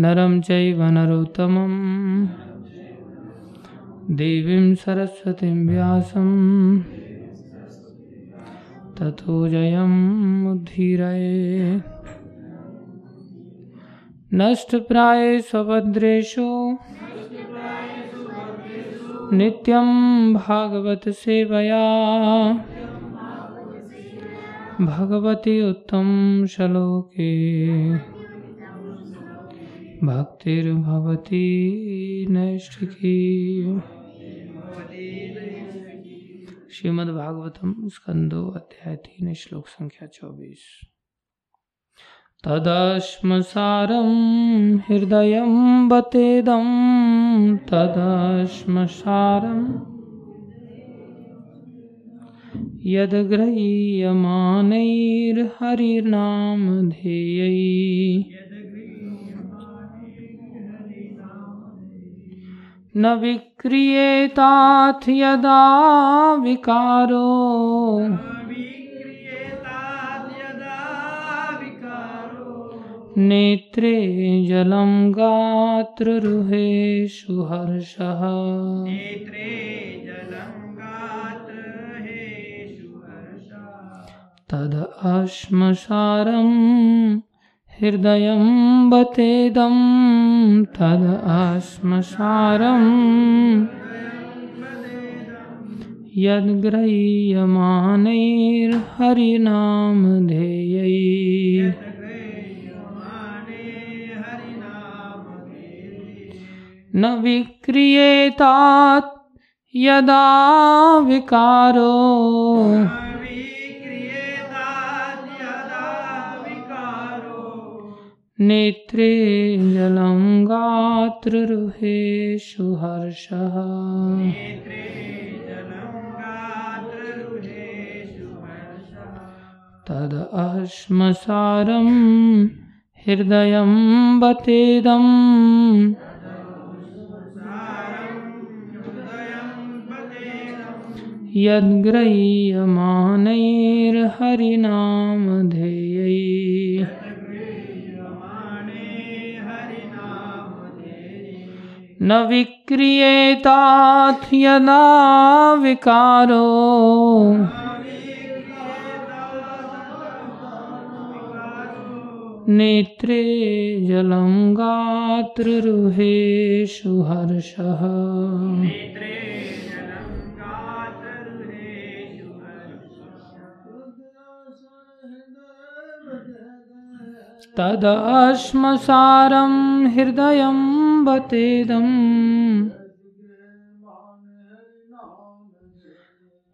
नरं चैव नरोत्तमं देवीं सरस्वतीं व्यासं ततो जयमुद्धीरये नष्टप्राये स्वभद्रेषु। नित्यं भागवतसेवया। भगवती उत्तम श्लोके। भक्तिर्भवती नैष्ठिकी। श्रीमद्भागवतम स्कंदो अध्याय तीन श्लोक संख्या चौबीस। तदश्मसारं हृदयं बतेदं तदश्मसारम् यद्गृह्यमानैर्हरिर्नामधेयै न विक्रियेताथ यदा विकारो। नेत्रे जलं गात्ररुहेषु हर्षः। तद अश्मसारं हृदयं बतेदं तद अश्मसारं यद्ग्रह्यमानैर्हरिनामधेयै न विक्रियेतात् यदा विकारो नेत्रे जलं गात्ररुहेषु हर्षः। तद अश्मसारं हृदयं बतेदं। यद्ग्रह्यमानैर्हरिनामधेयै। न विक्रियेताथ विकारो। नेत्रे जलं हर्ष हर्षः। तदश्मसारं हृदयं बतेदम्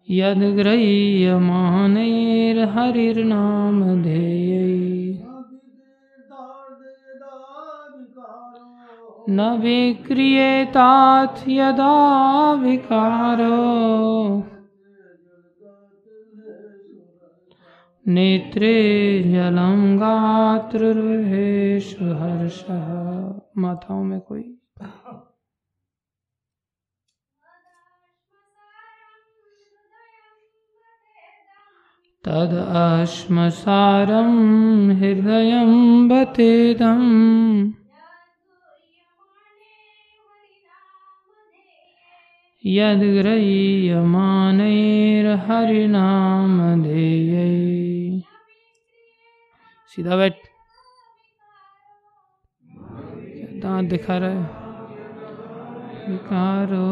यद्ग्रह्यमानैर्हरिर्नामधेयै न विक्रियेताथ यदा विकारो नेत्रे जलं गात्ररुहेषु हर्षः। माताओं में कोई? तद अश्मसारं हृदयं बतेदम्। यद्ग्रह्यमानैर्हरिनामधेयै सीधा बैठ। दांत दिखा रहा है। विकारो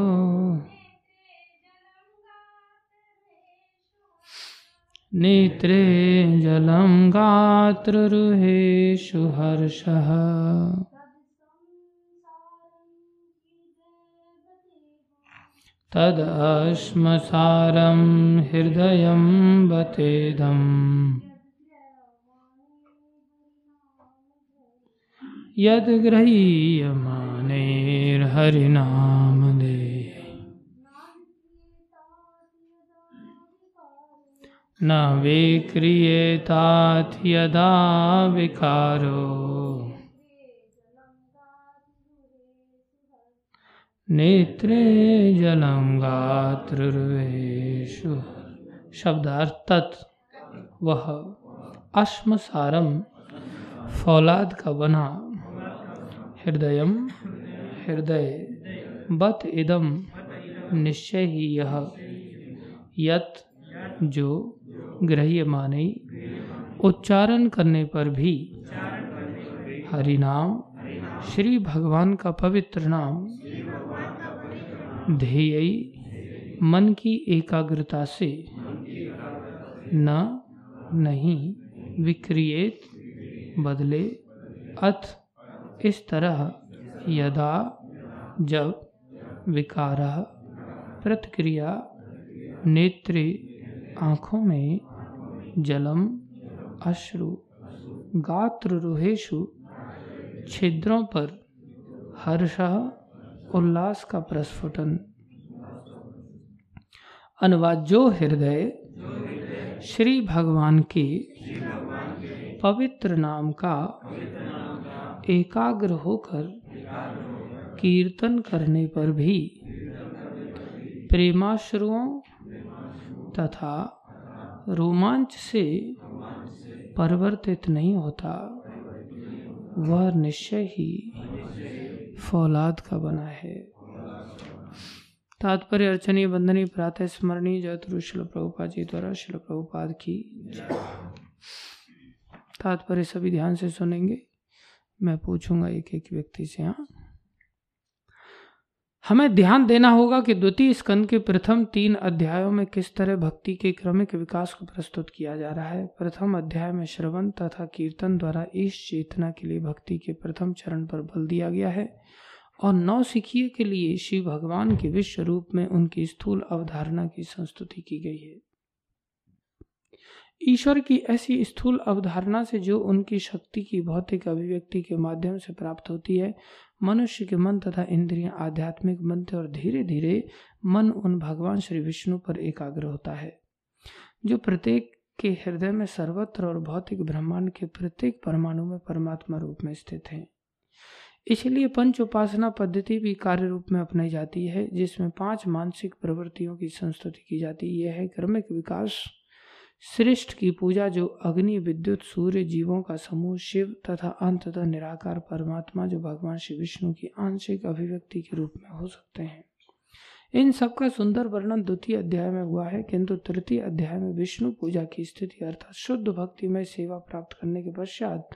नेत्रे जलं गात्ररुहेषु हर्षः तदश्मसारं हृदयं बतेदम्। यद्गृह्यमानैर्हरिनामदे न विक्रियेताथ यदा विकारो। नेत्रे जलं गात्रवेशु शब्दार्थ तत् वह अश्मसारम फौलाद का बना हृदय हृदय बत इदम निश्चय ही यह यत जो ग्रह्य माने उच्चारण करने पर भी हरि नाम, श्री भगवान का पवित्र नाम, ध्येय मन की एकाग्रता से न, नहीं, विक्रियत, बदले, अथ इस तरह यदा जब विकार प्रतिक्रिया नेत्रे आँखों में जलम अश्रु गात्र छिद्रों पर हर्ष उल्लास का प्रस्फुटन। अनुवाद जो हृदय श्री भगवान के पवित्र नाम का एकाग्र होकर कीर्तन करने पर भी प्रेमाश्रुओं तथा रोमांच से परिवर्तित नहीं होता, वह निश्चय ही फौलाद का बना है। तात्पर्य अर्चनी बंदनी प्रातः स्मरणी जयतरु शिल प्रभुपा जी द्वारा शिल प्रभुपाद की तात्पर्य सभी ध्यान से सुनेंगे। मैं पूछूँगा एक एक व्यक्ति से यहाँ हमें ध्यान देना होगा कि द्वितीय स्कंद के प्रथम तीन अध्यायों में किस तरह भक्ति के क्रमिक विकास को प्रस्तुत किया जा रहा है। प्रथम अध्याय में श्रवण तथा कीर्तन द्वारा इस चेतना के लिए भक्ति के प्रथम चरण पर बल दिया गया है और नौ सिखिए के लिए शिव भगवान के विश्व रूप में उनकी स्थूल अवधारणा की संस्तुति की गई है। ईश्वर की ऐसी स्थूल अवधारणा से जो उनकी शक्ति की भौतिक अभिव्यक्ति के माध्यम से प्राप्त होती है, मनुष्य के मन तथा इंद्रियाँ आध्यात्मिक बनते और धीरे धीरे मन उन भगवान श्री विष्णु पर एकाग्र होता है। जो प्रत्येक के हृदय में सर्वत्र और भौतिक ब्रह्मांड के प्रत्येक परमाणु में परमात्मा रूप में स्थित है। इसलिए पंच उपासना पद्धति भी कार्य रूप में अपनाई जाती है, जिसमें पाँच मानसिक प्रवृत्तियों की संस्तुति की जाती है। यह है क्रमिक विकास श्रेष्ठ की पूजा जो अग्नि, विद्युत, सूर्य, जीवों का समूह, शिव तथा अंततः निराकार परमात्मा जो भगवान श्री विष्णु की आंशिक अभिव्यक्ति के रूप में हो सकते हैं। इन सब का सुंदर वर्णन द्वितीय अध्याय में हुआ है, किंतु तृतीय अध्याय में विष्णु पूजा की स्थिति अर्थात शुद्ध भक्ति में सेवा प्राप्त करने के पश्चात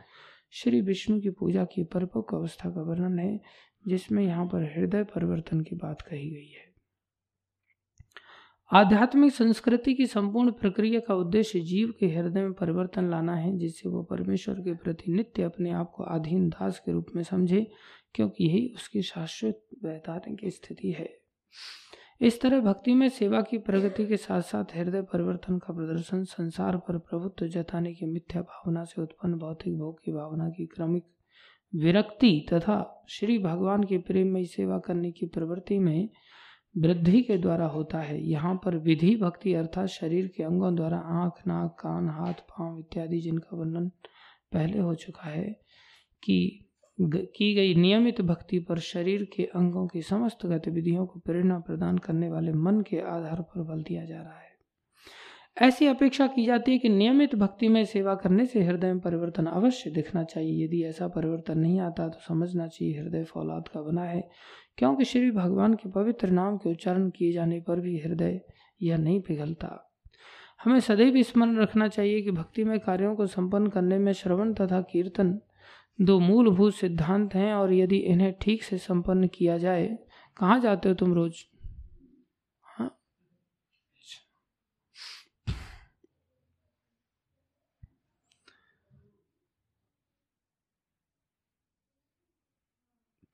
श्री विष्णु की पूजा की परिपक्व अवस्था का वर्णन है, जिसमें यहाँ पर हृदय परिवर्तन की बात कही गई है। आध्यात्मिक संस्कृति की संपूर्ण प्रक्रिया का उद्देश्य जीव के हृदय में परिवर्तन लाना है, जिससे वो परमेश्वर के प्रति नित्य अपने आप को अधीन दास के रूप में समझे, क्योंकि यही उसकी शाश्वत वैधारण की स्थिति है। इस तरह भक्ति में सेवा की प्रगति के साथ साथ हृदय परिवर्तन का प्रदर्शन, संसार पर प्रभुत्व जताने की मिथ्या भावना से उत्पन्न भौतिक भोग की भावना की क्रमिक विरक्ति तथा श्री भगवान के प्रेम में सेवा करने की प्रवृत्ति में वृद्धि के द्वारा होता है। यहाँ पर विधि भक्ति अर्थात शरीर के अंगों द्वारा आँख, नाक, कान, हाथ, पाँव इत्यादि जिनका वर्णन पहले हो चुका है कि की गई नियमित भक्ति पर शरीर के अंगों की समस्त गतिविधियों को प्रेरणा प्रदान करने वाले मन के आधार पर बल दिया जा रहा है। ऐसी अपेक्षा की जाती है कि नियमित भक्ति में सेवा करने से हृदय में परिवर्तन अवश्य दिखना चाहिए। यदि ऐसा परिवर्तन नहीं आता तो समझना चाहिए हृदय फौलाद का बना है, क्योंकि श्री भगवान के पवित्र नाम के उच्चारण किए जाने पर भी हृदय यह नहीं पिघलता। हमें सदैव स्मरण रखना चाहिए कि भक्ति में कार्यों को संपन्न करने में श्रवण तथा कीर्तन दो मूलभूत सिद्धांत हैं और यदि इन्हें ठीक से संपन्न किया जाए, कहाँ जाते हो तुम रोज?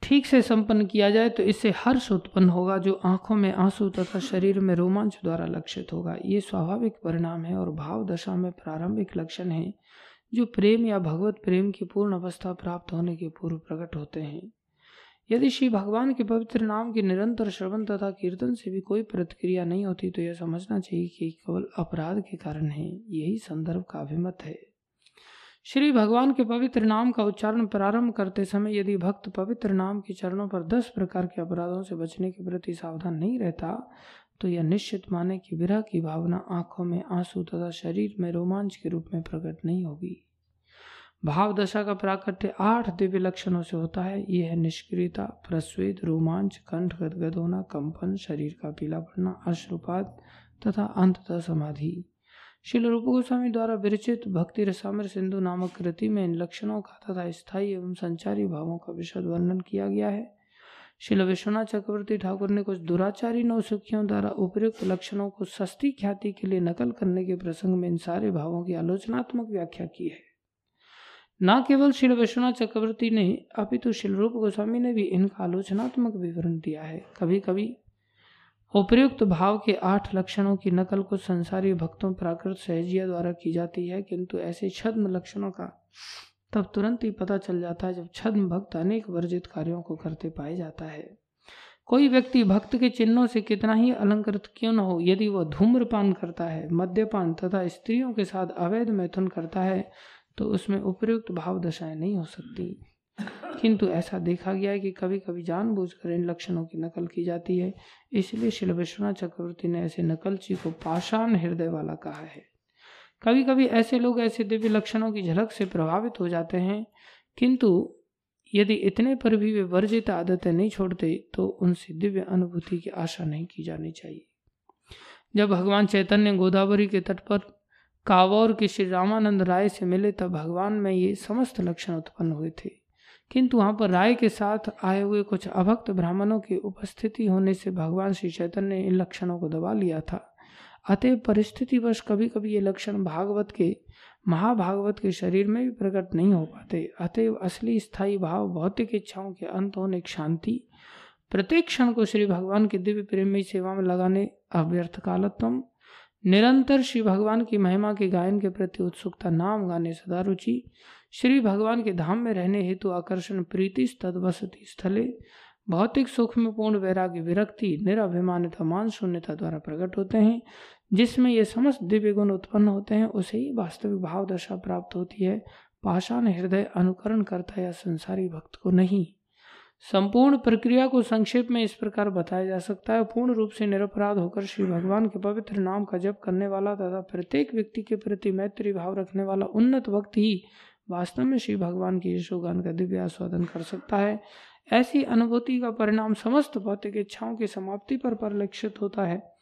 ठीक से संपन्न किया जाए तो इससे हर्ष उत्पन्न होगा, जो आँखों में आँसू तथा शरीर में रोमांच द्वारा लक्षित होगा। ये स्वाभाविक परिणाम है और भाव दशा में प्रारंभिक लक्षण है, जो प्रेम या भगवत प्रेम की पूर्ण अवस्था प्राप्त होने के पूर्व प्रकट होते हैं। यदि श्री भगवान के पवित्र नाम के निरंतर श्रवण तथा कीर्तन से भी कोई प्रतिक्रिया नहीं होती तो यह समझना चाहिए कि केवल अपराध के कारण है, यही संदर्भ का अभिमत है। श्री भगवान के पवित्र नाम का उच्चारण प्रारंभ करते समय यदि भक्त पवित्र नाम के चरणों पर दस प्रकार के अपराधों से बचने के प्रति सावधान नहीं रहता तो यह निश्चित माने कि विरह की भावना आँखों में, आँसू तथा शरीर में रोमांच के रूप में प्रकट नहीं होगी। भाव दशा का प्राकट्य आठ दिव्य लक्षणों से होता है। यह है निष्क्रियता, प्रस्वेद, रोमांच, कंठ गदगद होना, कंपन, शरीर का पीला पड़ना अश्रुपात तथा अंततः समाधि। शिल रूप गोस्वामी द्वारा विरचित भक्ति रसामर सिंधु नामक कृति में इन लक्षणों का तथा स्थायी एवं संचारी भावों का विशद वर्णन किया गया है। शिल विश्वनाथ चक्रवर्ती ठाकुर ने कुछ दुराचारी नौसुखियों द्वारा उपयुक्त लक्षणों को सस्ती ख्याति के लिए नकल करने के प्रसंग में इन सारे भावों की आलोचनात्मक व्याख्या की है। न केवल श्री विश्वनाथ चक्रवर्ती ने अपितु शिलरूप गोस्वामी ने भी इनका आलोचनात्मक विवरण दिया है। कभी कभी उपयुक्त भाव के आठ लक्षणों की नकल को संसारी भक्तों प्राकृत सहजिया द्वारा की जाती है, किंतु ऐसे छद्म लक्षणों का तब तुरंत ही पता चल जाता है जब छद्म भक्त अनेक वर्जित कार्यों को करते पाए जाता है। कोई व्यक्ति भक्त के चिन्हों से कितना ही अलंकृत क्यों न हो, यदि वह धूम्रपान करता है, मद्यपान तथा स्त्रियों के साथ अवैध मैथुन करता है तो उसमें उपयुक्त भाव दशाएँ नहीं हो सकती। किंतु ऐसा देखा गया है कि कभी कभी जानबूझकर इन लक्षणों की नकल की जाती है। इसलिए शिल विश्वनाथ चक्रवर्ती ने ऐसे नकलची को पाषाण हृदय वाला कहा है। कभी कभी ऐसे लोग ऐसे दिव्य लक्षणों की झलक से प्रभावित हो जाते हैं, किंतु यदि इतने पर भी वे वर्जित आदतें नहीं छोड़ते तो उनसे दिव्य अनुभूति की आशा नहीं की जानी चाहिए। जब भगवान चैतन्य गोदावरी के तट पर कावौर के श्री रामानंद राय से मिले, तब भगवान में ये समस्त लक्षण उत्पन्न हुए थे। किंतु वहाँ पर राय के साथ आए हुए कुछ अभक्त ब्राह्मणों की उपस्थिति होने से भगवान श्री चैतन्य ने इन लक्षणों को दबा लिया था। अतएव परिस्थितिवश कभी कभी ये लक्षण भागवत के, महाभागवत के शरीर में भी प्रकट नहीं हो पाते। अतएव असली स्थायी भाव भौतिक इच्छाओं के अंत होने की शांति, प्रत्येक क्षण को श्री भगवान के दिव्य प्रेमी सेवा में लगाने अव्यर्थ कालत्म निरंतर श्री भगवान की महिमा के गायन के प्रति उत्सुकता नाम गाने सदा रुचि श्री भगवान के धाम में रहने हेतु आकर्षण, प्रीति तदवसति स्थले, भौतिक सुख में पूर्ण वैराग्य, विरक्ति, निराभिमानता, मान शून्यता द्वारा प्रकट होते हैं। जिसमें ये समस्त दिव्य गुण उत्पन्न होते हैं, उसे ही वास्तविक भाव दशा प्राप्त होती है। पाषाण हृदय अनुकरण करता या संसारी भक्त को नहीं। संपूर्ण प्रक्रिया को संक्षेप में इस प्रकार बताया जा सकता है। पूर्ण रूप से निरपराध होकर श्री भगवान के पवित्र नाम का जप करने वाला तथा प्रत्येक व्यक्ति के प्रति मैत्री भाव रखने वाला उन्नत भक्त ही वास्तव में श्री भगवान के यशोगान का दिव्य आस्वादन कर सकता है। ऐसी अनुभूति का परिणाम समस्त भौतिक इच्छाओं की समाप्ति पर परिलक्षित होता है।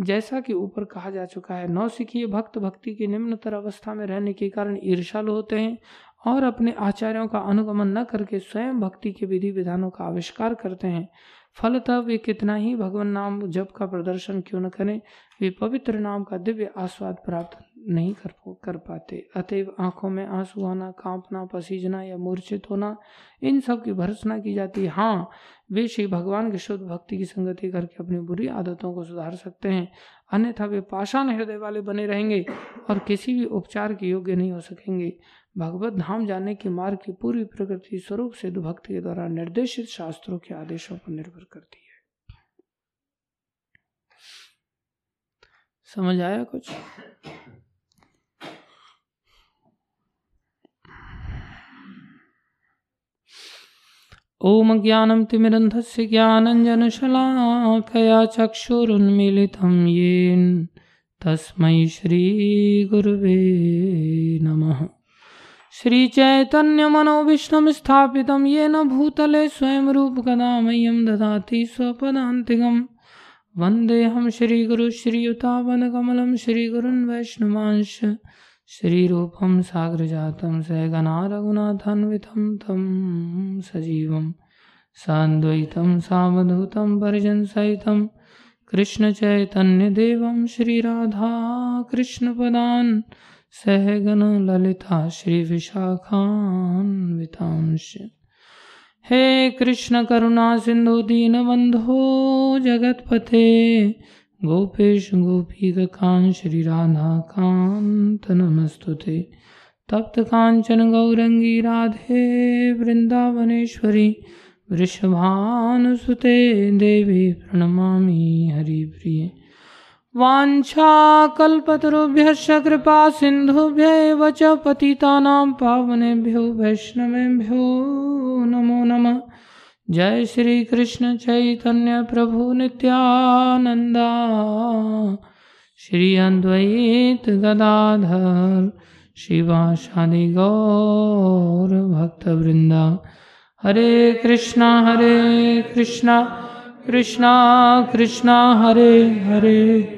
जैसा कि ऊपर कहा जा चुका है, नौसिखीय भक्त भक्ति की निम्नतर अवस्था में रहने के कारण ईर्षालु होते हैं और अपने आचार्यों का अनुगमन न करके स्वयं भक्ति के विधि विधानों का आविष्कार करते हैं। फलतः वे कितना ही भगवान नाम जप का प्रदर्शन क्यों न करें, वे पवित्र नाम का दिव्य आस्वाद प्राप्त नहीं कर कर पाते। अतएव आँखों में आँसू आना, कांपना, पसीजना या मूर्छित होना, इन सब की भर्सना की जाती है। हाँ वे श्री भगवान की शुद्ध भक्ति की संगति करके अपनी बुरी आदतों को सुधार सकते हैं। अन्यथा वे पाषाण हृदय वाले बने रहेंगे और किसी भी उपचार के योग्य नहीं हो सकेंगे। भगवत धाम जाने के मार्ग की पूरी प्रकृति स्वरूप से भक्त के द्वारा निर्देशित शास्त्रों के आदेशों पर निर्भर करती है। समझ आया कुछ? ओम ज्ञानम तिमिरन्धस्य ज्ञानञ्जनशलाकया चक्षुरुन्मीलितं येन। तस्मै श्रीगुरुवे नमः। श्रीचैतन्यमनोविष्णं स्थापितं येन भूतले स्वयं रूपकदा मह्यं ददाति स्वपदान्तिकं। वन्देऽहं श्रीगुरुश्रीयुतावनकमलं श्रीगुरुन् वैष्णवांश श्रीरूपं साग्रजातं सहगना रघुनाथान्वितं तं सजीवं। सान्द्वैतं सावधूतं परिजनसहितं कृष्णचैतन्यदेवं श्रीराधाकृष्णपदान् सहगन ललिता श्री विशाखान्वितांश हे कृष्ण करुणा सिंधु दीन बंधो जगतपथे गोपेश गोपीकांत श्री राधा कांत नमस्तुते। तप्त कांचन गौरंगी राधे वृंदावनेश्वरी, वृषभानुसुते देवी प्रणमामि हरिप्रिय। वाञ्छाकल्पतरुभ्यश्च कृपा सिन्धुभ्य एव च पावनेभ्यो वैष्णवेभ्यो नमो नमः। जय श्री कृष्ण चैतन्य प्रभु नित्यानंदा श्री गदाधर शिवाशादि गौर भक्तवृंदा हरे कृष्णा हरे कृष्णा कृष्णा कृष्णा, हरे हरे।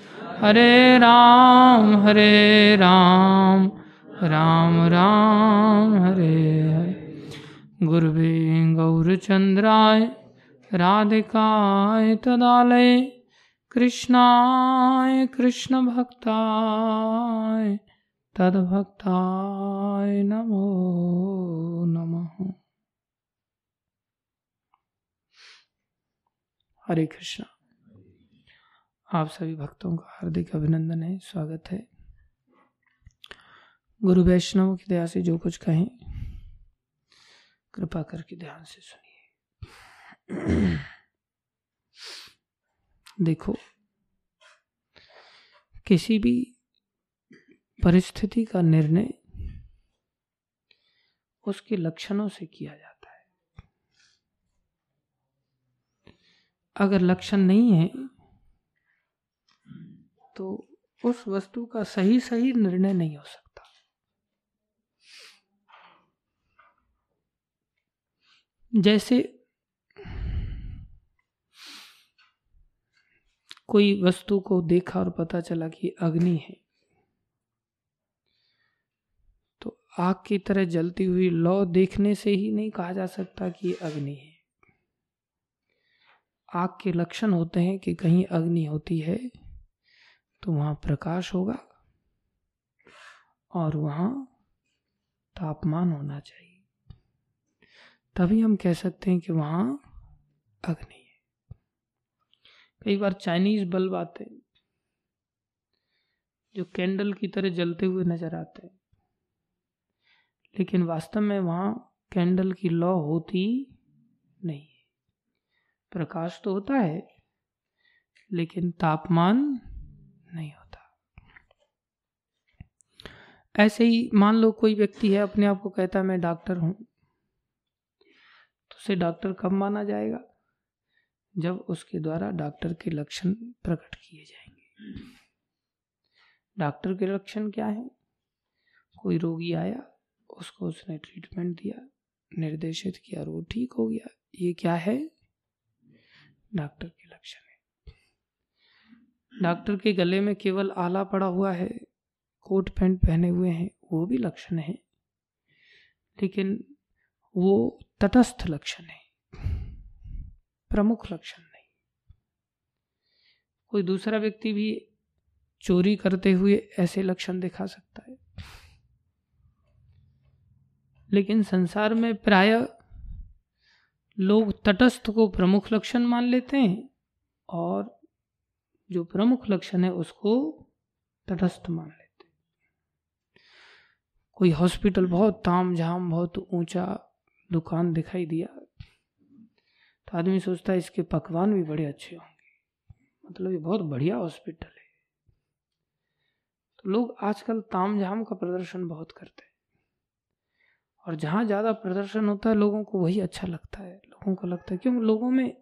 हरे राम हरे राम राम राम, हरे हरे। गुरुवे गौरचंद्राय, राधिकाय तदालय, कृष्णाय कृष्ण भक्ताय तद्भक्ताय नमो नमः। हरे कृष्णा। आप सभी भक्तों का हार्दिक अभिनंदन है, स्वागत है। गुरु वैष्णव की दया से जो कुछ कहें, कृपा करके ध्यान से सुनिए। देखो, किसी भी परिस्थिति का निर्णय उसके लक्षणों से किया जाता है। अगर लक्षण नहीं है तो उस वस्तु का सही सही निर्णय नहीं हो सकता। जैसे कोई वस्तु को देखा और पता चला कि अग्नि है तो आग की तरह जलती हुई लौ देखने से ही नहीं कहा जा सकता कि अग्नि है। आग के लक्षण होते हैं कि कहीं अग्नि होती है तो वहाँ प्रकाश होगा और वहाँ तापमान होना चाहिए। तभी हम कह सकते हैं कि वहाँ अग्नि है। कई बार चाइनीज़ बल्ब आते हैं, जो कैंडल की तरह जलते हुए नज़र आते हैं, लेकिन वास्तव में वहाँ कैंडल की लौ होती नहीं प्रकाश तो होता है, लेकिन तापमान नहीं होता। ऐसे ही मान लो कोई व्यक्ति है, अपने आप को कहता है, मैं डॉक्टर हूँ। तो उसे डॉक्टर कब माना जाएगा? जब उसके द्वारा डॉक्टर के लक्षण प्रकट किए जाएँगे। डॉक्टर के लक्षण क्या है? कोई रोगी आया, उसको उसने ट्रीटमेंट दिया, निर्देशित किया, और वो ठीक हो गया। ये क्या है? डॉक्टर के लक्षण डॉक्टर के गले में केवल आला पड़ा हुआ है, कोट पैंट पहने हुए हैं, वो भी लक्षण है। लेकिन वो तटस्थ लक्षण है, प्रमुख लक्षण नहीं। कोई दूसरा व्यक्ति भी चोरी करते हुए ऐसे लक्षण दिखा सकता है। लेकिन संसार में प्राय लोग तटस्थ को प्रमुख लक्षण मान लेते हैं और जो प्रमुख लक्षण है उसको तटस्थ मान लेते कोई हॉस्पिटल बहुत ताम झाम बहुत ऊँचा दुकान दिखाई दिया तो आदमी सोचता है इसके पकवान भी बड़े अच्छे होंगे। मतलब ये बहुत बढ़िया हॉस्पिटल है। तो लोग आजकल ताम झाम का प्रदर्शन बहुत करते हैं। और जहाँ ज़्यादा प्रदर्शन होता है, लोगों को वही अच्छा लगता है। लोगों को लगता है, क्यों? लोगों में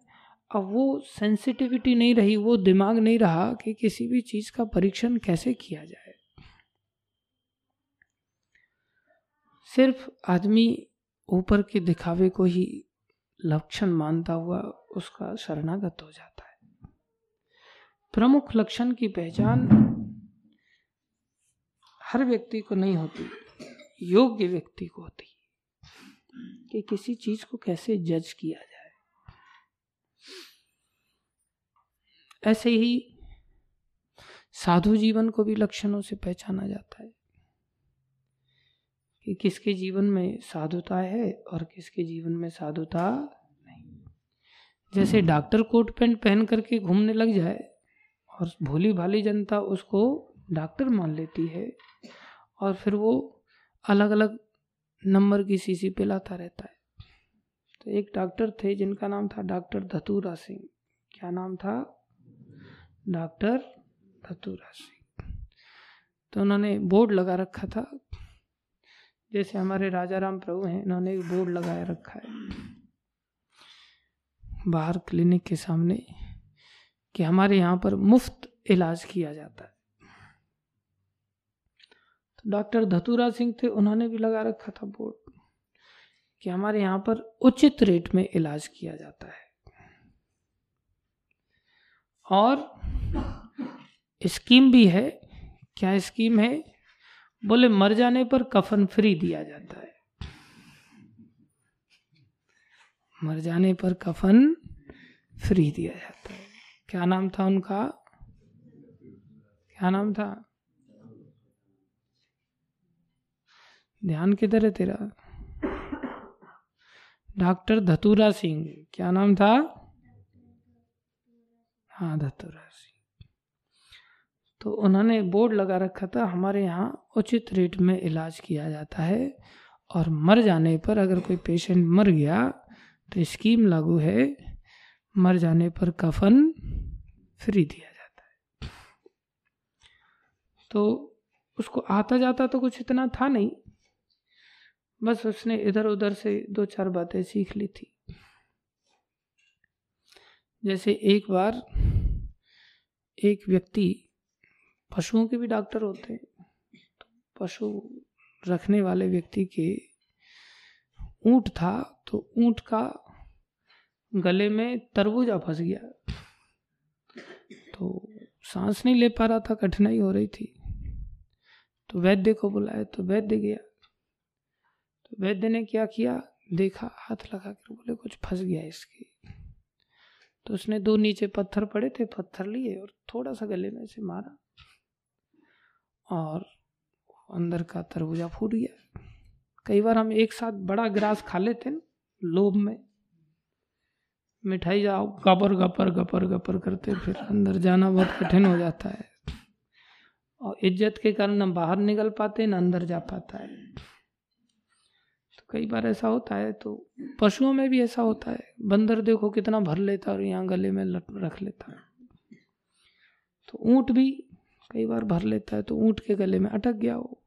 अब वो सेंसिटिविटी नहीं रही, वो दिमाग नहीं रहा कि किसी भी चीज़ का परीक्षण कैसे किया जाए। सिर्फ़ आदमी ऊपर के दिखावे को ही लक्षण मानता हुआ उसका शरणागत हो जाता है। प्रमुख लक्षण की पहचान हर व्यक्ति को नहीं होती, योग्य व्यक्ति को होती कि किसी चीज़ को कैसे जज किया जाए। ऐसे ही साधु जीवन को भी लक्षणों से पहचाना जाता है कि किसके जीवन में साधुता है और किसके जीवन में साधुता नहीं। जैसे डॉक्टर कोट पैंट पहन करके घूमने लग जाए और भोली भाली जनता उसको डॉक्टर मान लेती है और फिर वो अलग अलग नंबर की शीशी पिलाता रहता है। तो एक डॉक्टर थे जिनका नाम था डॉक्टर धतूरा सिंह। क्या नाम था? डॉक्टर धतूरा सिंह। तो उन्होंने बोर्ड लगा रखा था। जैसे हमारे राजा राम प्रभु हैं, इन्होंने बोर्ड लगाया रखा है। बाहर क्लिनिक के सामने कि हमारे यहाँ पर मुफ़्त इलाज किया जाता है। तो डॉक्टर धतूरा सिंह थे, उन्होंने भी लगा रखा था बोर्ड कि हमारे यहाँ पर उचित रेट में इलाज किया जाता है। और स्कीम भी है। क्या स्कीम है? बोले, मर जाने पर कफन फ्री दिया जाता है। मर जाने पर कफन फ्री दिया जाता है। क्या नाम था उनका? क्या नाम था? ध्यान किधर है तेरा? डॉक्टर धतूरा सिंह। क्या नाम था? हाँ धतूरा सिंह। तो उन्होंने बोर्ड लगा रखा था, हमारे यहाँ उचित रेट में इलाज किया जाता है और मर जाने पर अगर कोई पेशेंट मर गया तो स्कीम लागू है, मर जाने पर कफन फ्री दिया जाता है। तो उसको आता जाता तो कुछ इतना था नहीं, बस उसने इधर उधर से दो चार बातें सीख ली थी। जैसे एक बार एक व्यक्ति पशुओं के भी डॉक्टर होते हैं। तो पशु रखने वाले व्यक्ति के ऊँट था तो ऊँट का गले में तरबूजा फंस गया। तो सांस नहीं ले पा रहा था, कठिनाई हो रही थी। तो वैद्य को बुलाया तो वैद्य गया। तो वैद्य ने क्या किया? देखा, हाथ लगा कर बोले, कुछ फंस गया इसकी। तो उसने दो नीचे पत्थर पड़े थे, पत्थर लिए और थोड़ा सा गले में से मारा। और अंदर का तरबूजा फूट गया। कई बार हम एक साथ बड़ा ग्रास खा लेते हैं लोभ में। मिठाई जाओ, गपर गपर गपर गपर करते फिर अंदर जाना बहुत कठिन हो जाता है। और इज़्ज़त के कारण हम बाहर निकल पाते, न अंदर जा पाता है। तो कई बार ऐसा होता है तो पशुओं में भी ऐसा होता है। बंदर देखो कितना भर लेता है और यहाँ गले में रख लेता है। तो ऊँट भी कई बार भर लेता है तो ऊँट के गले में अटक गया वो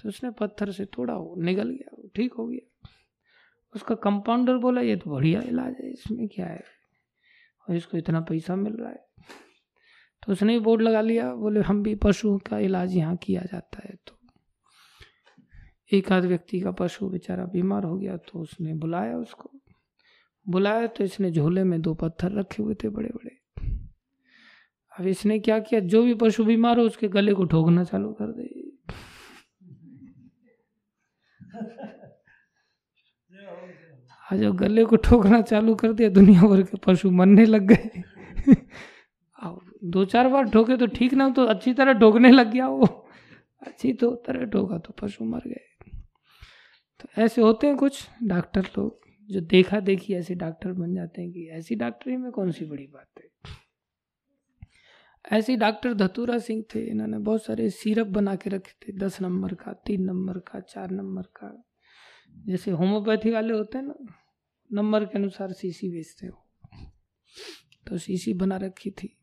तो उसने पत्थर से तोड़ा वो निगल गया वो ठीक हो गया। उसका कंपाउंडर बोला, ये तो बढ़िया इलाज है, इसमें क्या है? और इसको इतना पैसा मिल रहा है। तो उसने भी बोर्ड लगा लिया, बोले, हम भी पशु का इलाज यहाँ किया जाता है। तो एक आध व्यक्ति का पशु बेचारा बीमार हो गया तो उसने बुलाया उसको। बुलाया तो इसने झोले में दो पत्थर रखे हुए थे बड़े बड़े अब इसने क्या किया? जो भी पशु बीमार हो, उसके गले को ठोकना चालू कर दे। आज गले को ठोकना चालू कर दिया, दुनिया भर के पशु मरने लग गए। दो चार बार ठोके तो ठीक ना तो अच्छी तरह ठोकने लग गया वो। अच्छी तो तरह ठोका तो पशु मर गए। तो ऐसे होते हैं कुछ डॉक्टर लोग, जो देखा देखी ऐसे डॉक्टर बन जाते हैं कि ऐसी डॉक्टरी में कौन सी बड़ी बात है? ऐसे डॉक्टर धतूरा सिंह थे, इन्होंने बहुत सारे सिरप बना के रखे थे, दस नंबर का, तीन नंबर का, चार नंबर का। जैसे होम्योपैथी वाले होते हैं ना, नंबर के अनुसार सीसी बेचते हो। तो सीसी बना रखी थी।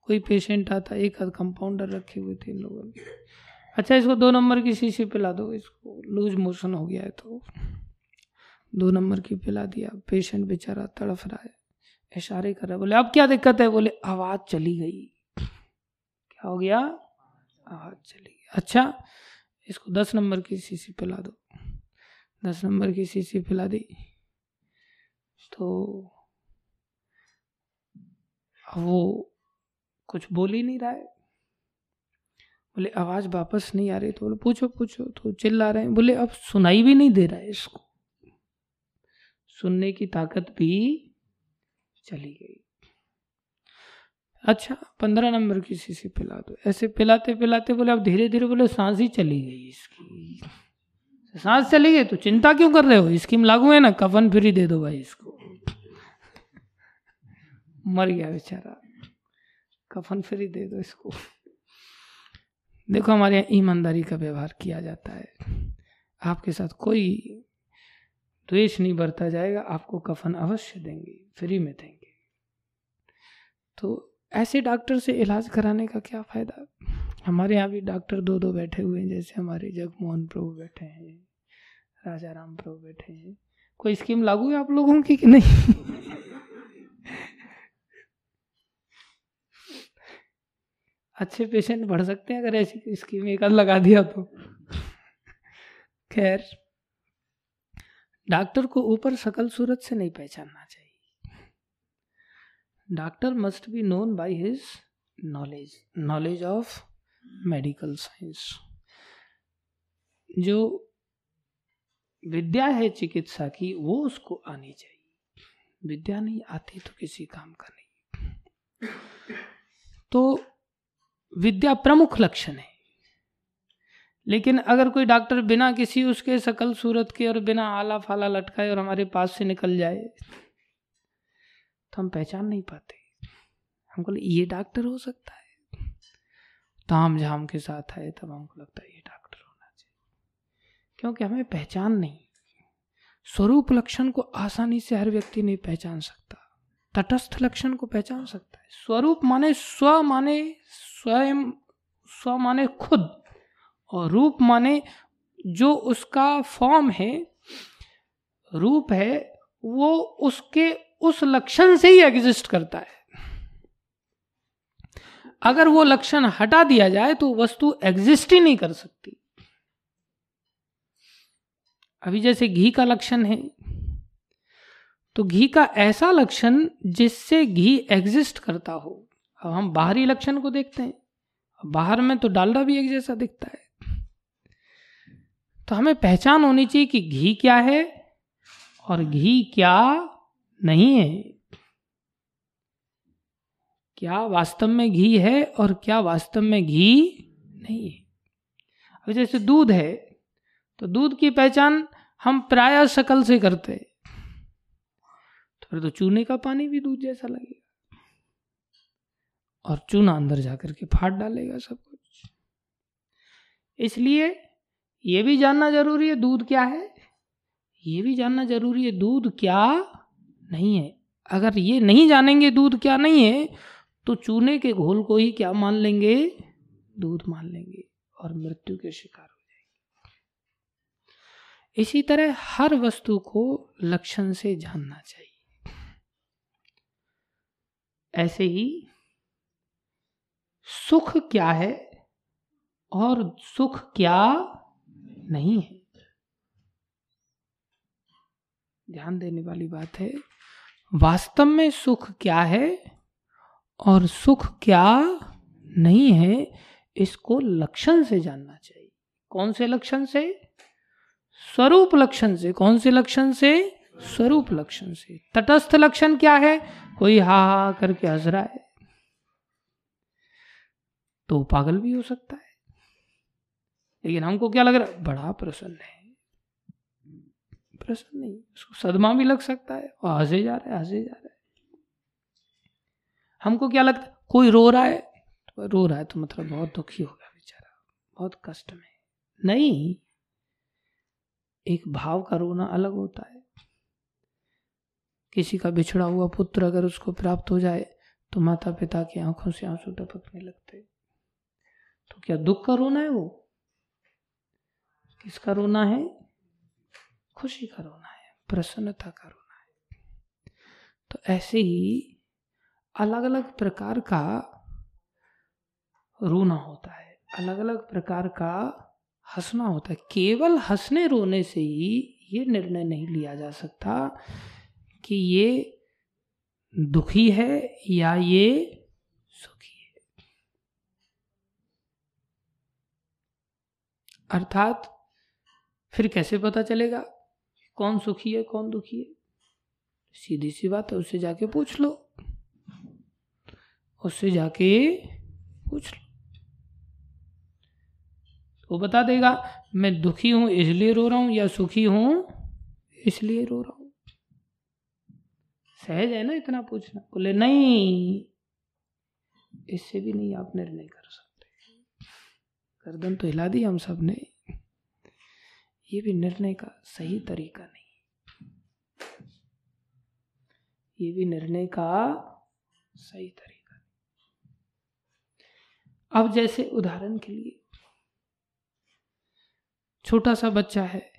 कोई पेशेंट आता, एक आध कंपाउंडर रखे हुए थे इन लोगों ने। अच्छा इसको दो नंबर की शीशी पिला दो, इसको लूज मोशन हो गया है तो। दो नंबर की पिला दिया पेशेंट बेचारा तड़फ रहा है। इशारे कर रहा बोले, अब क्या दिक्कत है? बोले, आवाज़ चली गई। क्या हो गया? आवाज़ चली गई। अच्छा इसको दस नंबर की शीशी पिला दो। दस नंबर की शीशी पिला दी। तो वो कुछ बोल ही नहीं रहा है। बोले, आवाज़ वापस नहीं आ रही। तो बोले, पूछो पूछो। तो चिल्ला रहे हैं। बोले, अब सुनाई भी नहीं दे रहा है इसको। सुनने की ताकत भी चली गई अच्छा पंद्रह नंबर की शीशी पिला दो। ऐसे पिलाते पिलाते बोले, अब धीरे धीरे बोले, सांस ही चली गई इसकी। सांस चली गई तो चिंता क्यों कर रहे हो? स्कीम लागू है ना, कफन फ्री दे दो भाई इसको। मर गया बेचारा। कफन फ्री दे दो इसको। देखो हमारे यहाँ ईमानदारी का व्यवहार किया जाता है। आपके साथ कोई द्वेष नहीं बरता जाएगा, आपको कफन अवश्य देंगे फ्री में देंगे। तो ऐसे डॉक्टर से इलाज कराने का क्या फ़ायदा? हमारे यहाँ भी डॉक्टर दो दो बैठे हुए हैं, जैसे हमारे जगमोहन प्रभु बैठे हैं राजा राम प्रभु बैठे हैं। कोई स्कीम लागू है आप लोगों की कि नहीं? अच्छे पेशेंट बढ़ सकते हैं अगर ऐसी स्कीम एक लगा दिया तो। खैर। डॉक्टर को ऊपर सकल सूरत से नहीं पहचानना चाहिए। Doctor must be known by his knowledge knowledge of medical science. जो विद्या है चिकित्सा की, वो उसको आनी चाहिए। विद्या नहीं आती तो किसी काम का नहीं। तो विद्या प्रमुख लक्षण है। लेकिन अगर कोई डॉक्टर बिना किसी उसके सकल सूरत के और बिना आला फाला लटकाए और हमारे पास से निकल जाए तो हम पहचान नहीं पाते। हमको ये डॉक्टर हो सकता है। ताम झाम के साथ आए, तब हमको लगता है, ये डॉक्टर होना चाहिए। क्योंकि हमें पहचान नहीं। स्वरूप लक्षण को आसानी से हर व्यक्ति नहीं पहचान सकता। तटस्थ लक्षण को पहचान सकता है। स्वरूप माने स्व माने स्वयं, स्व माने खुद। और रूप माने जो उसका फॉर्म है, रूप है, वो उसके उस लक्षण से ही एग्जिस्ट करता है। अगर वो लक्षण हटा दिया जाए तो वस्तु एग्जिस्ट ही नहीं कर सकती। अभी जैसे घी का लक्षण है तो घी का ऐसा लक्षण जिससे घी एग्जिस्ट करता हो। अब हम बाहरी लक्षण को देखते हैं। बाहर में तो डालडा भी एक जैसा दिखता है। तो हमें पहचान होनी चाहिए कि घी क्या है और घी क्या नहीं है। क्या वास्तव में घी है और क्या वास्तव में घी नहीं है। अब जैसे दूध है तो दूध की पहचान हम प्राय शकल से करते तो फिर तो चूने का पानी भी दूध जैसा लगेगा और चूना अंदर जाकर के फाट डालेगा सब कुछ। इसलिए ये भी जानना ज़रूरी है, दूध क्या है? ये भी जानना ज़रूरी है, दूध क्या नहीं है। अगर ये नहीं जानेंगे दूध क्या नहीं है तो चूने के घोल को ही क्या मान लेंगे? दूध मान लेंगे और मृत्यु के शिकार हो जाएँगे। इसी तरह हर वस्तु को लक्षण से जानना चाहिए। ऐसे ही सुख क्या है और सुख क्या नहीं है। ध्यान देने वाली बात है, वास्तव में सुख क्या है और सुख क्या नहीं है, इसको लक्षण से जानना चाहिए। कौन से लक्षण से? स्वरूप लक्षण से। कौन से लक्षण से? स्वरूप लक्षण से। तटस्थ लक्षण क्या है? कोई हा हा करके हंस रहा है। तो पागल भी हो सकता है। लेकिन हमको क्या लग रहा है, बड़ा प्रसन्न है। प्रसन्न नहीं, उसको सदमा भी लग सकता है और हंसे जा रहा है, हंसे जा रहा है। हमको क्या लगता है, कोई रो रहा है? तो रो रहा है तो मतलब बहुत दुखी होगा बेचारा, बहुत कष्ट में। नहीं, एक भाव का रोना अलग होता है। किसी का बिछड़ा हुआ पुत्र अगर उसको प्राप्त हो जाए तो माता पिता की आँखों से आँसू टपकने लगते तो क्या दुख का रोना है वो? किसका रोना है? खुशी का रोना है, प्रसन्नता का रोना है। तो ऐसे ही अलग अलग प्रकार का रोना होता है। अलग अलग प्रकार का हंसना होता है। केवल हंसने रोने से ही ये निर्णय नहीं लिया जा सकता कि ये दुखी है या ये सुखी है। अर्थात फिर कैसे पता चलेगा कौन सुखी है, कौन दुखी है? सीधी सी बात है, उससे जाके पूछ लो। उससे जाके पूछ लो। वो बता देगा, मैं दुखी हूँ, इसलिए रो रहा हूँ, या सुखी हूँ, इसलिए रो रहा हूँ? सहज है ना इतना पूछना? बोले, नहीं, इससे भी नहीं आप निर्णय कर सकते। गर्दन तो हिला दी हम सबने। ये भी निर्णय का सही तरीका नहीं ये भी निर्णय का सही तरीका नहीं अब जैसे उदाहरण के लिए, छोटा सा बच्चा है,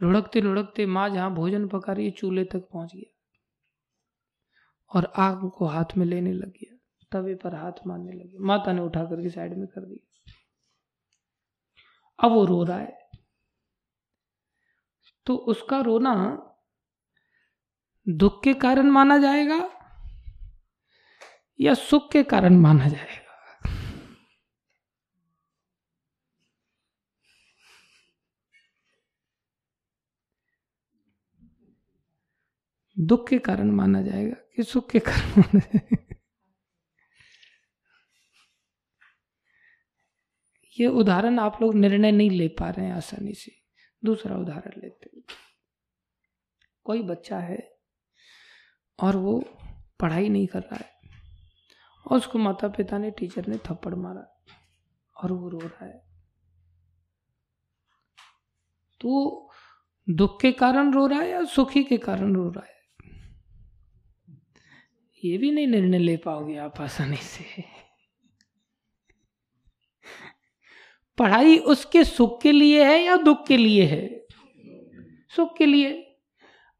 लुढ़कते लुढ़कते माँ जहाँ भोजन पका रही चूल्हे तक पहुँच गया और आग को हाथ में लेने लग गया, तवे पर हाथ मारने लगे माता ने उठा करके साइड में कर दिया। अब वो रो रहा है। तो उसका रोना दुख के कारण माना जाएगा या सुख के कारण माना जाएगा? दुख के कारण माना जाएगा कि सुख के कारण माना जाएगा? ये उदाहरण आप लोग निर्णय नहीं ले पा रहे हैं आसानी से। दूसरा उदाहरण लेते हैं। कोई बच्चा है और वो पढ़ाई नहीं कर रहा है और उसको माता पिता ने, टीचर ने थप्पड़ मारा और वो रो रहा है। तो दुख के कारण रो रहा है या सुखी के कारण रो रहा है? ये भी नहीं निर्णय ले पाओगे आप आसानी से। पढ़ाई उसके सुख के लिए है या दुख के लिए है? सुख के लिए।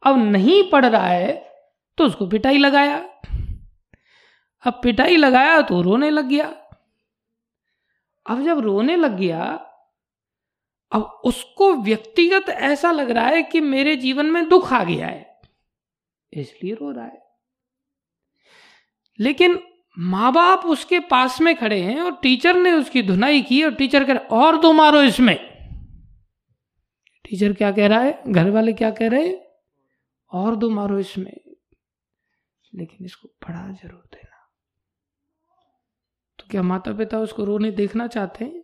अब नहीं पढ़ रहा है तो उसको पिटाई लगाया। अब पिटाई लगाया तो रोने लग गया। अब जब रोने लग गया, अब उसको व्यक्तिगत ऐसा लग रहा है कि मेरे जीवन में दुख आ गया है, इसलिए रो रहा है। लेकिन माँ बाप उसके पास में खड़े हैं और टीचर ने उसकी धुनाई की और टीचर कह रहे, और दो मारो इसमें। टीचर क्या कह रहा है? घर वाले क्या कह रहे हैं? और दो मारो इसमें। लेकिन इसको पढ़ा ज़रूर देना तो क्या माता पिता उसको रोने देखना चाहते हैं?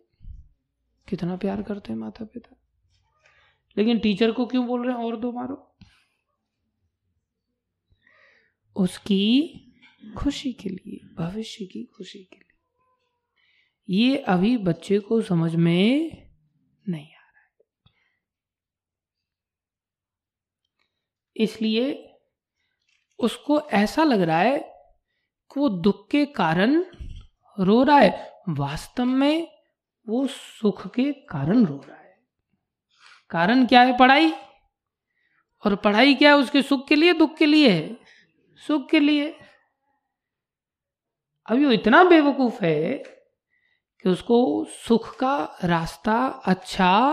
कितना प्यार करते हैं माता पिता लेकिन टीचर को क्यों बोल रहे हैं, और दो मारो? उसकी खुशी के लिए, भविष्य की खुशी के लिए। ये अभी बच्चे को समझ में नहीं आ रहा है। इसलिए उसको ऐसा लग रहा है कि वो दुख के कारण रो रहा है। वास्तव में वो सुख के कारण रो रहा है। कारण क्या है पढ़ाई? और पढ़ाई क्या है उसके सुख के लिए? दुख के लिए है। सुख के लिए। अभी वो इतना बेवकूफ़ है कि उसको सुख का रास्ता अच्छा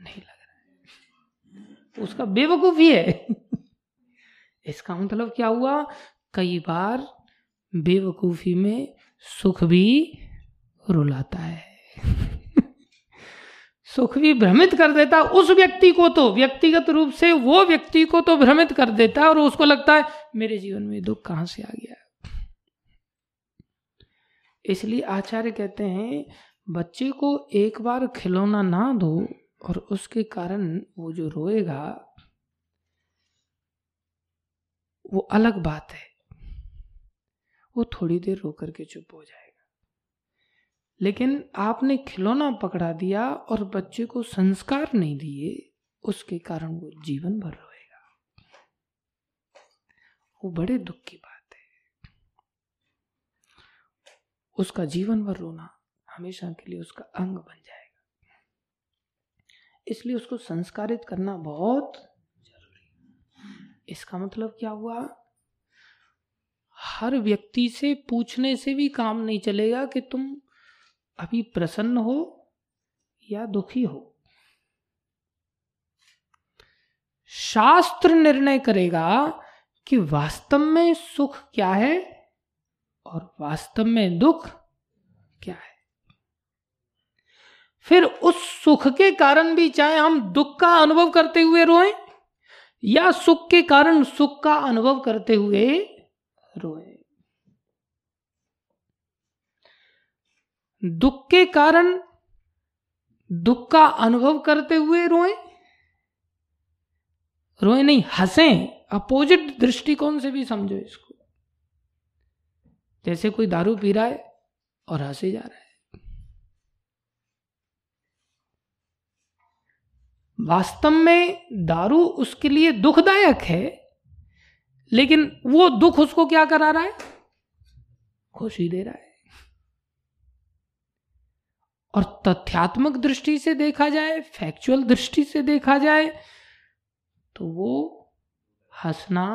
नहीं लग रहा है। उसका बेवकूफ़ ही है। इसका मतलब क्या हुआ? कई बार बेवकूफ़ी में सुख भी रुलाता है। सुख भी भ्रमित कर देता उस व्यक्ति को तो व्यक्तिगत रूप से वो व्यक्ति को तो भ्रमित कर देता है और उसको लगता है, मेरे जीवन में दुख कहाँ से आ गया? इसलिए आचार्य कहते हैं, बच्चे को एक बार खिलौना ना दो और उसके कारण वो जो रोएगा, वो अलग बात है। वो थोड़ी देर रो करके चुप हो जाएगा। लेकिन आपने खिलौना पकड़ा दिया और बच्चे को संस्कार नहीं दिए, उसके कारण वो जीवन भर रोएगा। वो बड़े दुख की बात उसका जीवन भर रोना हमेशा के लिए उसका अंग बन जाएगा। इसलिए उसको संस्कारित करना बहुत ज़रूरी इसका मतलब क्या हुआ? हर व्यक्ति से पूछने से भी काम नहीं चलेगा कि तुम अभी प्रसन्न हो या दुखी हो। शास्त्र निर्णय करेगा कि वास्तव में सुख क्या है और वास्तव में दुख क्या है? फिर उस सुख के कारण भी चाहे हम दुख का अनुभव करते हुए रोए या सुख के कारण सुख का अनुभव करते हुए रोए। दुख के कारण दुख का अनुभव करते हुए रोए? रोए नहीं, हंसे। अपोजिट दृष्टिकोण से भी समझो इसको। जैसे कोई दारू पी रहा है और हंसे जा रहा है। वास्तव में दारू उसके लिए दुखदायक है, लेकिन वो दुख उसको क्या करा रहा है? खुशी दे रहा है। और तथ्यात्मक दृष्टि से देखा जाए फैक्चुअल दृष्टि से देखा जाए तो वो हंसना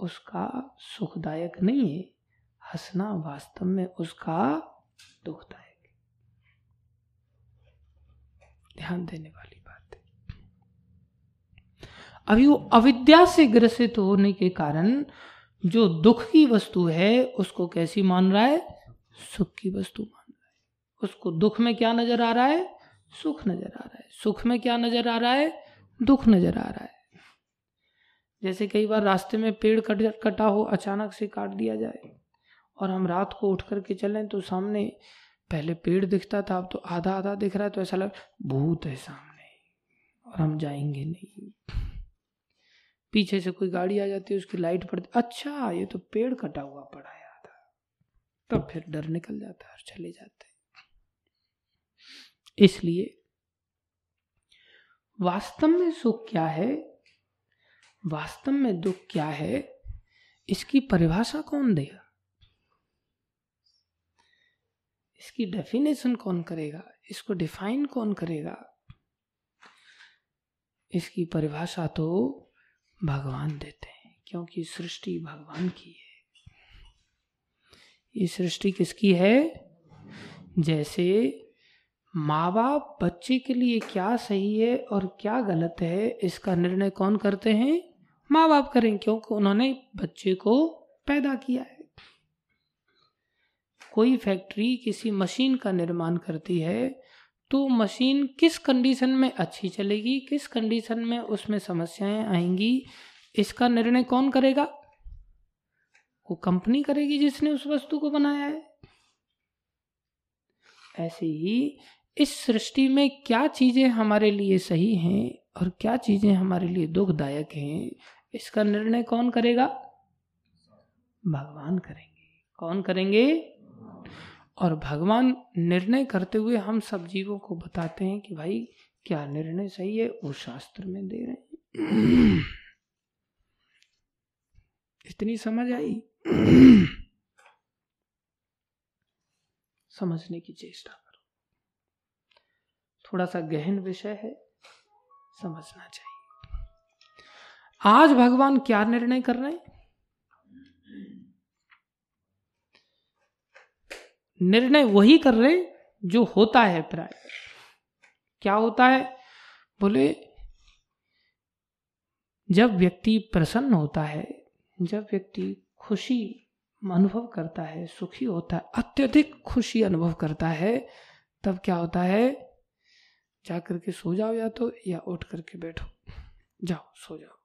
उसका सुखदायक नहीं है। हंसना वास्तव में उसका दुखदायक ध्यान देने वाली बात है। अभी वो अविद्या से ग्रसित होने के कारण जो दुख की वस्तु है, उसको कैसी मान रहा है? सुख की वस्तु मान रहा है। उसको दुख में क्या नज़र आ रहा है? सुख नज़र आ रहा है। सुख में क्या नज़र आ रहा है? दुख नज़र आ रहा है। जैसे कई बार रास्ते में पेड़ कट कटा हो, अचानक से काट दिया जाए। और हम रात को उठ करके चलें तो सामने पहले पेड़ दिखता था, अब तो आधा आधा दिख रहा है तो ऐसा लग, भूत है सामने, और हम जाएँगे नहीं। पीछे से कोई गाड़ी आ जाती है, उसकी लाइट पड़ती अच्छा ये तो पेड़ कटा हुआ पड़ा है आधा। तब फिर डर निकल जाता है और चले जाते इसलिए वास्तव में सुख क्या है? वास्तव में दुख क्या है? इसकी परिभाषा कौन देगा? इसकी डेफिनेशन कौन करेगा? इसको डिफाइन कौन करेगा? इसकी परिभाषा तो भगवान देते हैं, क्योंकि सृष्टि भगवान की है। ये सृष्टि किसकी है? जैसे माँ बाप बच्चे के लिए क्या सही है और क्या गलत है, इसका निर्णय कौन करते हैं? माँ बाप करें, क्योंकि उन्होंने बच्चे को पैदा किया है। कोई फैक्ट्री किसी मशीन का निर्माण करती है तो मशीन किस कंडीशन में अच्छी चलेगी, किस कंडीशन में उसमें समस्याएँ आएँगी, इसका निर्णय कौन करेगा? वो कंपनी करेगी जिसने उस वस्तु को बनाया है। ऐसे ही इस सृष्टि में क्या चीज़ें हमारे लिए सही हैं और क्या चीज़ें हमारे लिए दुखदायक हैं, इसका निर्णय कौन करेगा? भगवान करेंगे। कौन करेंगे? और भगवान निर्णय करते हुए हम सब जीवों को बताते हैं कि भाई, क्या निर्णय सही है? वो शास्त्र में दे रहे हैं। इतनी समझ आई? समझने की चेष्टा करो। थोड़ा सा गहन विषय है, समझना चाहिए। आज भगवान क्या निर्णय कर रहे हैं? निर्णय वही कर रहे जो होता है प्राय। क्या होता है? बोले, जब व्यक्ति प्रसन्न होता है, जब व्यक्ति खुशी अनुभव करता है, सुखी होता है, अत्यधिक खुशी अनुभव करता है, तब क्या होता है? जा करके सो जाओ या तो या उठ करके बैठो। जाओ, सो जाओ।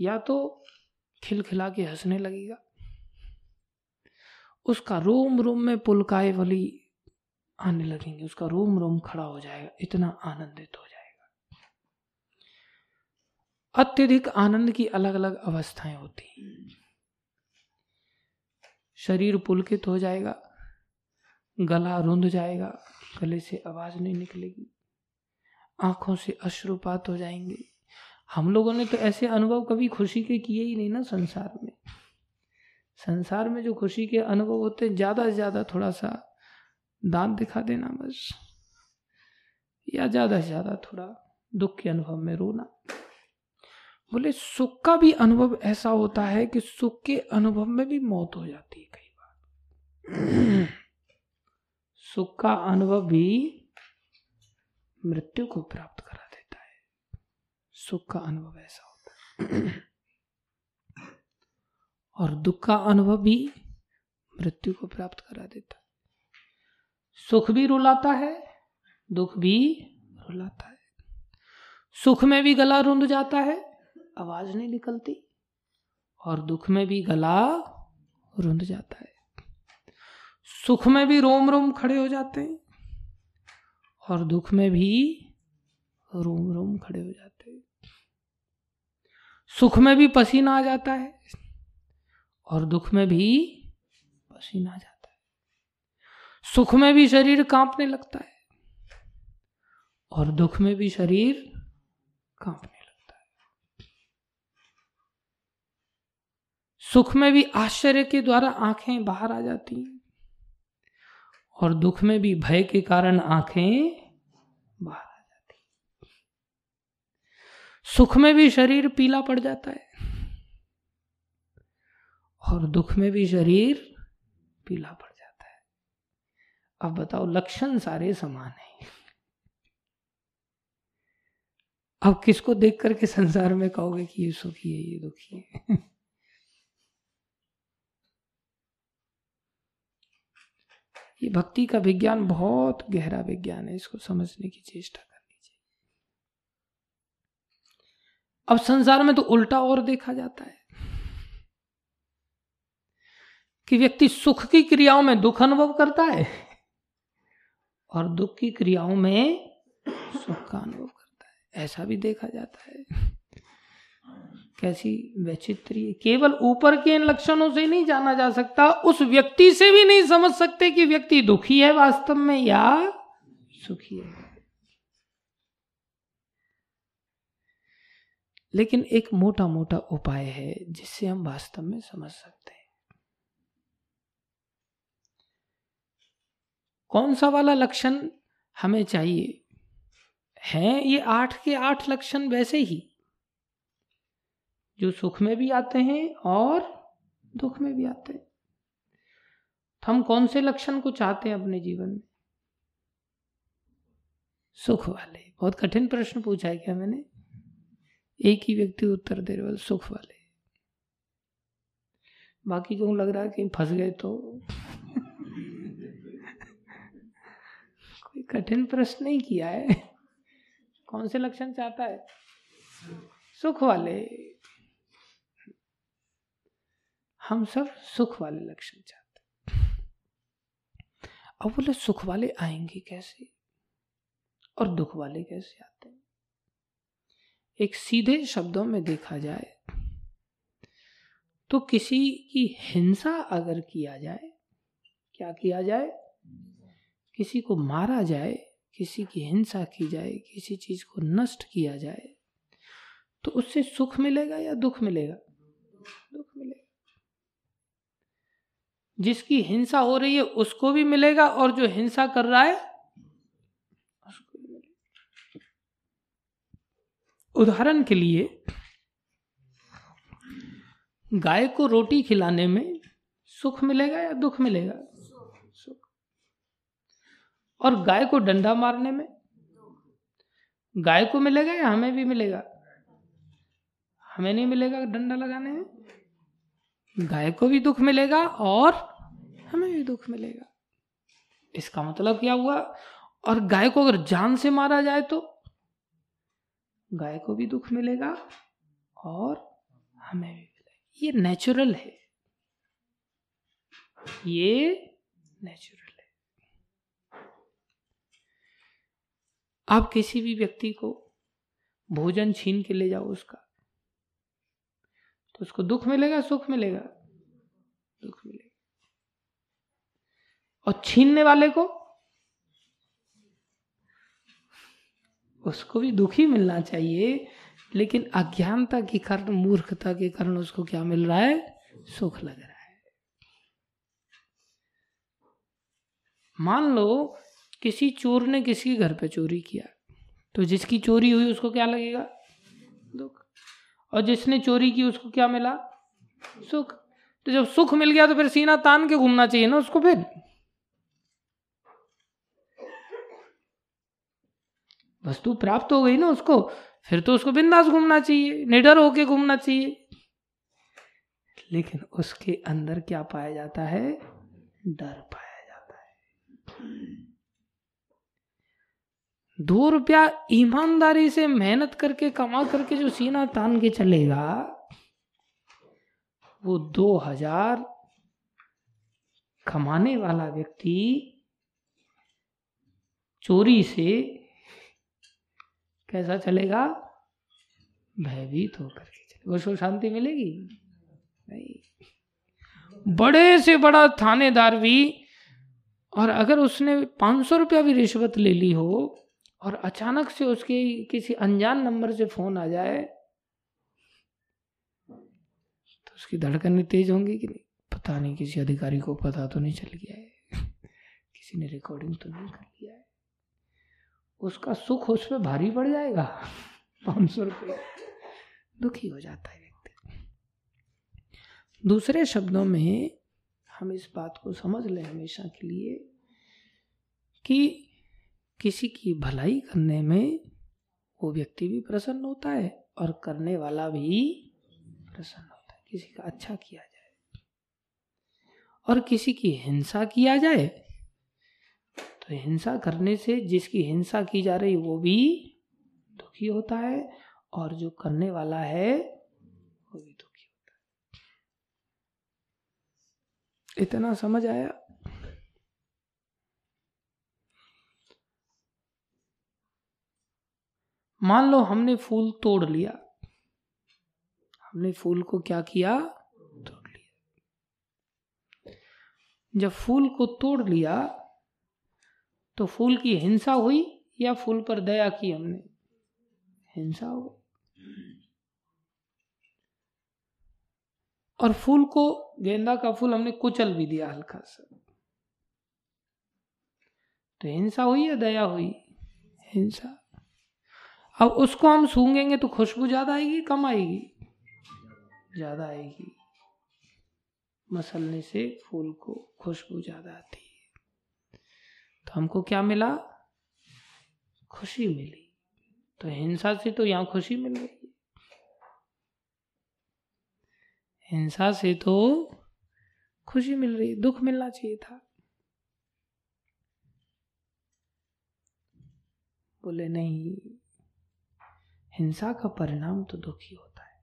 या तो खिलखिला के हंसने लगेगा। उसका रोम रोम में पुलकाए वाली आने लगेंगे। उसका रोम रोम खड़ा हो जाएगा। इतना आनंदित हो जाएगा। अत्यधिक आनंद की अलग अलग अवस्थाएँ होती शरीर पुलकित हो जाएगा। गला रुंध जाएगा। गले से आवाज़ नहीं निकलेगी। आँखों से अश्रुपात हो जाएँगे। हम लोगों ने तो ऐसे अनुभव कभी खुशी के किए ही नहीं ना संसार में। संसार में जो खुशी के अनुभव होते हैं, ज़्यादा से ज़्यादा थोड़ा सा दांत दिखा देना बस। या ज़्यादा से ज़्यादा थोड़ा दुख के अनुभव में रोना। बोले, सुख का भी अनुभव ऐसा होता है कि सुख के अनुभव में भी मौत हो जाती है कई बार। सुख का अनुभव भी मृत्यु को प्राप्त करा देता है। सुख का अनुभव ऐसा होता है। और दुख का अनुभव भी मृत्यु को प्राप्त करा देता सुख भी रुलाता है, दुख भी रुलाता है। सुख में भी गला रुंध जाता है, आवाज़ नहीं निकलती, और दुख में भी गला रुंध जाता है। सुख में भी रोम रोम खड़े हो जाते हैं, और दुख में भी रोम रोम खड़े हो जाते हैं। सुख में भी पसीना आ जाता है और दुख में भी पसीना आ जाता है। सुख में भी शरीर कांपने लगता है। और दुख में भी शरीर कांपने लगता है। सुख में भी आश्चर्य के द्वारा आँखें बाहर आ जाती हैं। और दुख में भी भय के कारण आँखें बाहर आ जाती सुख में भी शरीर पीला पड़ जाता है। और दुख में भी शरीर पीला पड़ जाता है। अब बताओ, लक्षण सारे समान है। अब किसको देख करके संसार में कहोगे कि ये सुखी है, ये दुखी है? ये भक्ति का विज्ञान बहुत गहरा विज्ञान है, इसको समझने की चेष्टा करनी चाहिए। अब संसार में तो उल्टा और देखा जाता है। कि व्यक्ति सुख की क्रियाओं में दुख अनुभव करता है और दुख की क्रियाओं में सुख का अनुभव करता है। ऐसा भी देखा जाता है। कैसी वैचित्रीय केवल ऊपर के इन लक्षणों से नहीं जाना जा सकता, उस व्यक्ति से भी नहीं समझ सकते कि व्यक्ति दुखी है वास्तव में या सुखी है। लेकिन एक मोटा मोटा उपाय है जिससे हम वास्तव में समझ सकते हैं। कौन सा वाला लक्षण हमें चाहिए? हैं ये आठ के आठ लक्षण वैसे ही? जो सुख में भी आते हैं और दुख में भी आते हैं। तो हम कौन से लक्षण को चाहते हैं अपने जीवन में? सुख वाले। बहुत कठिन प्रश्न पूछा है क्या मैंने? एक ही व्यक्ति उत्तर दे रहे सुख वाले। बाकी क्यों लग रहा है कि फंस गए तो कठिन प्रश्न नहीं किया है। कौन से लक्षण चाहता है? सुख वाले। हम सब सुख वाले लक्षण चाहते अब बोले, सुख वाले आएँगे कैसे? और दुख वाले कैसे आते हैं? एक सीधे शब्दों में देखा जाए तो किसी की हिंसा अगर किया जाए, क्या किया जाए? किसी को मारा जाए, किसी की हिंसा की जाए, किसी चीज़ को नष्ट किया जाए तो उससे सुख मिलेगा या दुख मिलेगा? दुख मिलेगा। जिसकी हिंसा हो रही है, उसको भी मिलेगा और जो हिंसा कर रहा है, उसको भी मिलेगा। उदाहरण के लिए, गाय को रोटी खिलाने में सुख मिलेगा या दुख मिलेगा? और गाय को डंडा मारने में? गाय को मिलेगा या हमें भी मिलेगा? हमें नहीं मिलेगा डंडा लगाने में। गाय को भी दुख मिलेगा और हमें भी दुख मिलेगा। इसका मतलब क्या हुआ? और गाय को अगर जान से मारा जाए तो? गाय को भी दुख मिलेगा और हमें भी मिलेगा। ये नेचुरल है। ये नेचुरल है आप किसी भी व्यक्ति को भोजन छीन के ले जाओ उसका। तो उसको दुख मिलेगा, सुख मिलेगा, दुख मिलेगा। और छीनने वाले को उसको भी दुखी मिलना चाहिए, लेकिन अज्ञानता के कारण, मूर्खता के कारण उसको क्या मिल रहा है? सुख लग रहा है। मान लो किसी चोर ने किसी घर पे चोरी किया तो जिसकी चोरी हुई उसको क्या लगेगा? दुख। और जिसने चोरी की उसको क्या मिला? सुख। तो जब सुख मिल गया तो फिर सीना तान के घूमना चाहिए ना उसको फिर। वस्तु प्राप्त हो गई ना उसको, फिर तो उसको बिंदास घूमना चाहिए, निडर होके घूमना चाहिए। लेकिन उसके अंदर क्या पाया जाता है? डर पाया जाता है। दो रुपया ईमानदारी से मेहनत करके, कमा करके जो सीना तान के चलेगा, वो दो हज़ार कमाने वाला व्यक्ति चोरी से कैसा चलेगा? भयभीत होकर के चले वो सो शांति मिलेगी? नहीं। बड़े से बड़ा थानेदार भी, और अगर उसने पाँच सौ रुपया भी रिश्वत ले ली हो और अचानक से उसके किसी अनजान नंबर से फ़ोन आ जाए तो उसकी धड़कनें तेज होंगी कि नहीं, पता नहीं किसी अधिकारी को पता तो नहीं चल गया है। किसी ने रिकॉर्डिंग तो नहीं कर लिया है। उसका सुख उस पर भारी पड़ जाएगा। पाँच सौ रुपये। दुखी हो जाता है व्यक्ति। दूसरे शब्दों में हम इस बात को समझ लें हमेशा के लिए कि किसी की भलाई करने में वो व्यक्ति भी प्रसन्न होता है और करने वाला भी प्रसन्न होता है। किसी का अच्छा किया जाए और किसी की हिंसा किया जाए तो हिंसा करने से जिसकी हिंसा की जा रही वो भी दुखी होता है और जो करने वाला है वो भी दुखी होता है। इतना समझ आया? मान लो हमने फूल तोड़ लिया। हमने फूल को क्या किया? तोड़ लिया। जब फूल को तोड़ लिया तो फूल की हिंसा हुई या फूल पर दया की हमने? हिंसा हो और फूल को, गेंदा का फूल हमने कुचल भी दिया हल्का सा। तो हिंसा हुई या दया हुई? हिंसा। अब उसको हम सूंघेंगे तो खुशबू ज़्यादा आएगी, कम आएगी? ज़्यादा आएगी। मसलने से फूल को खुशबू ज़्यादा आती है। तो हमको क्या मिला? खुशी मिली। तो हिंसा से तो यहाँ खुशी मिल रही है हिंसा से तो खुशी मिल रही, दुख मिलना चाहिए था। बोले, नहीं हिंसा का परिणाम तो दुखी होता है।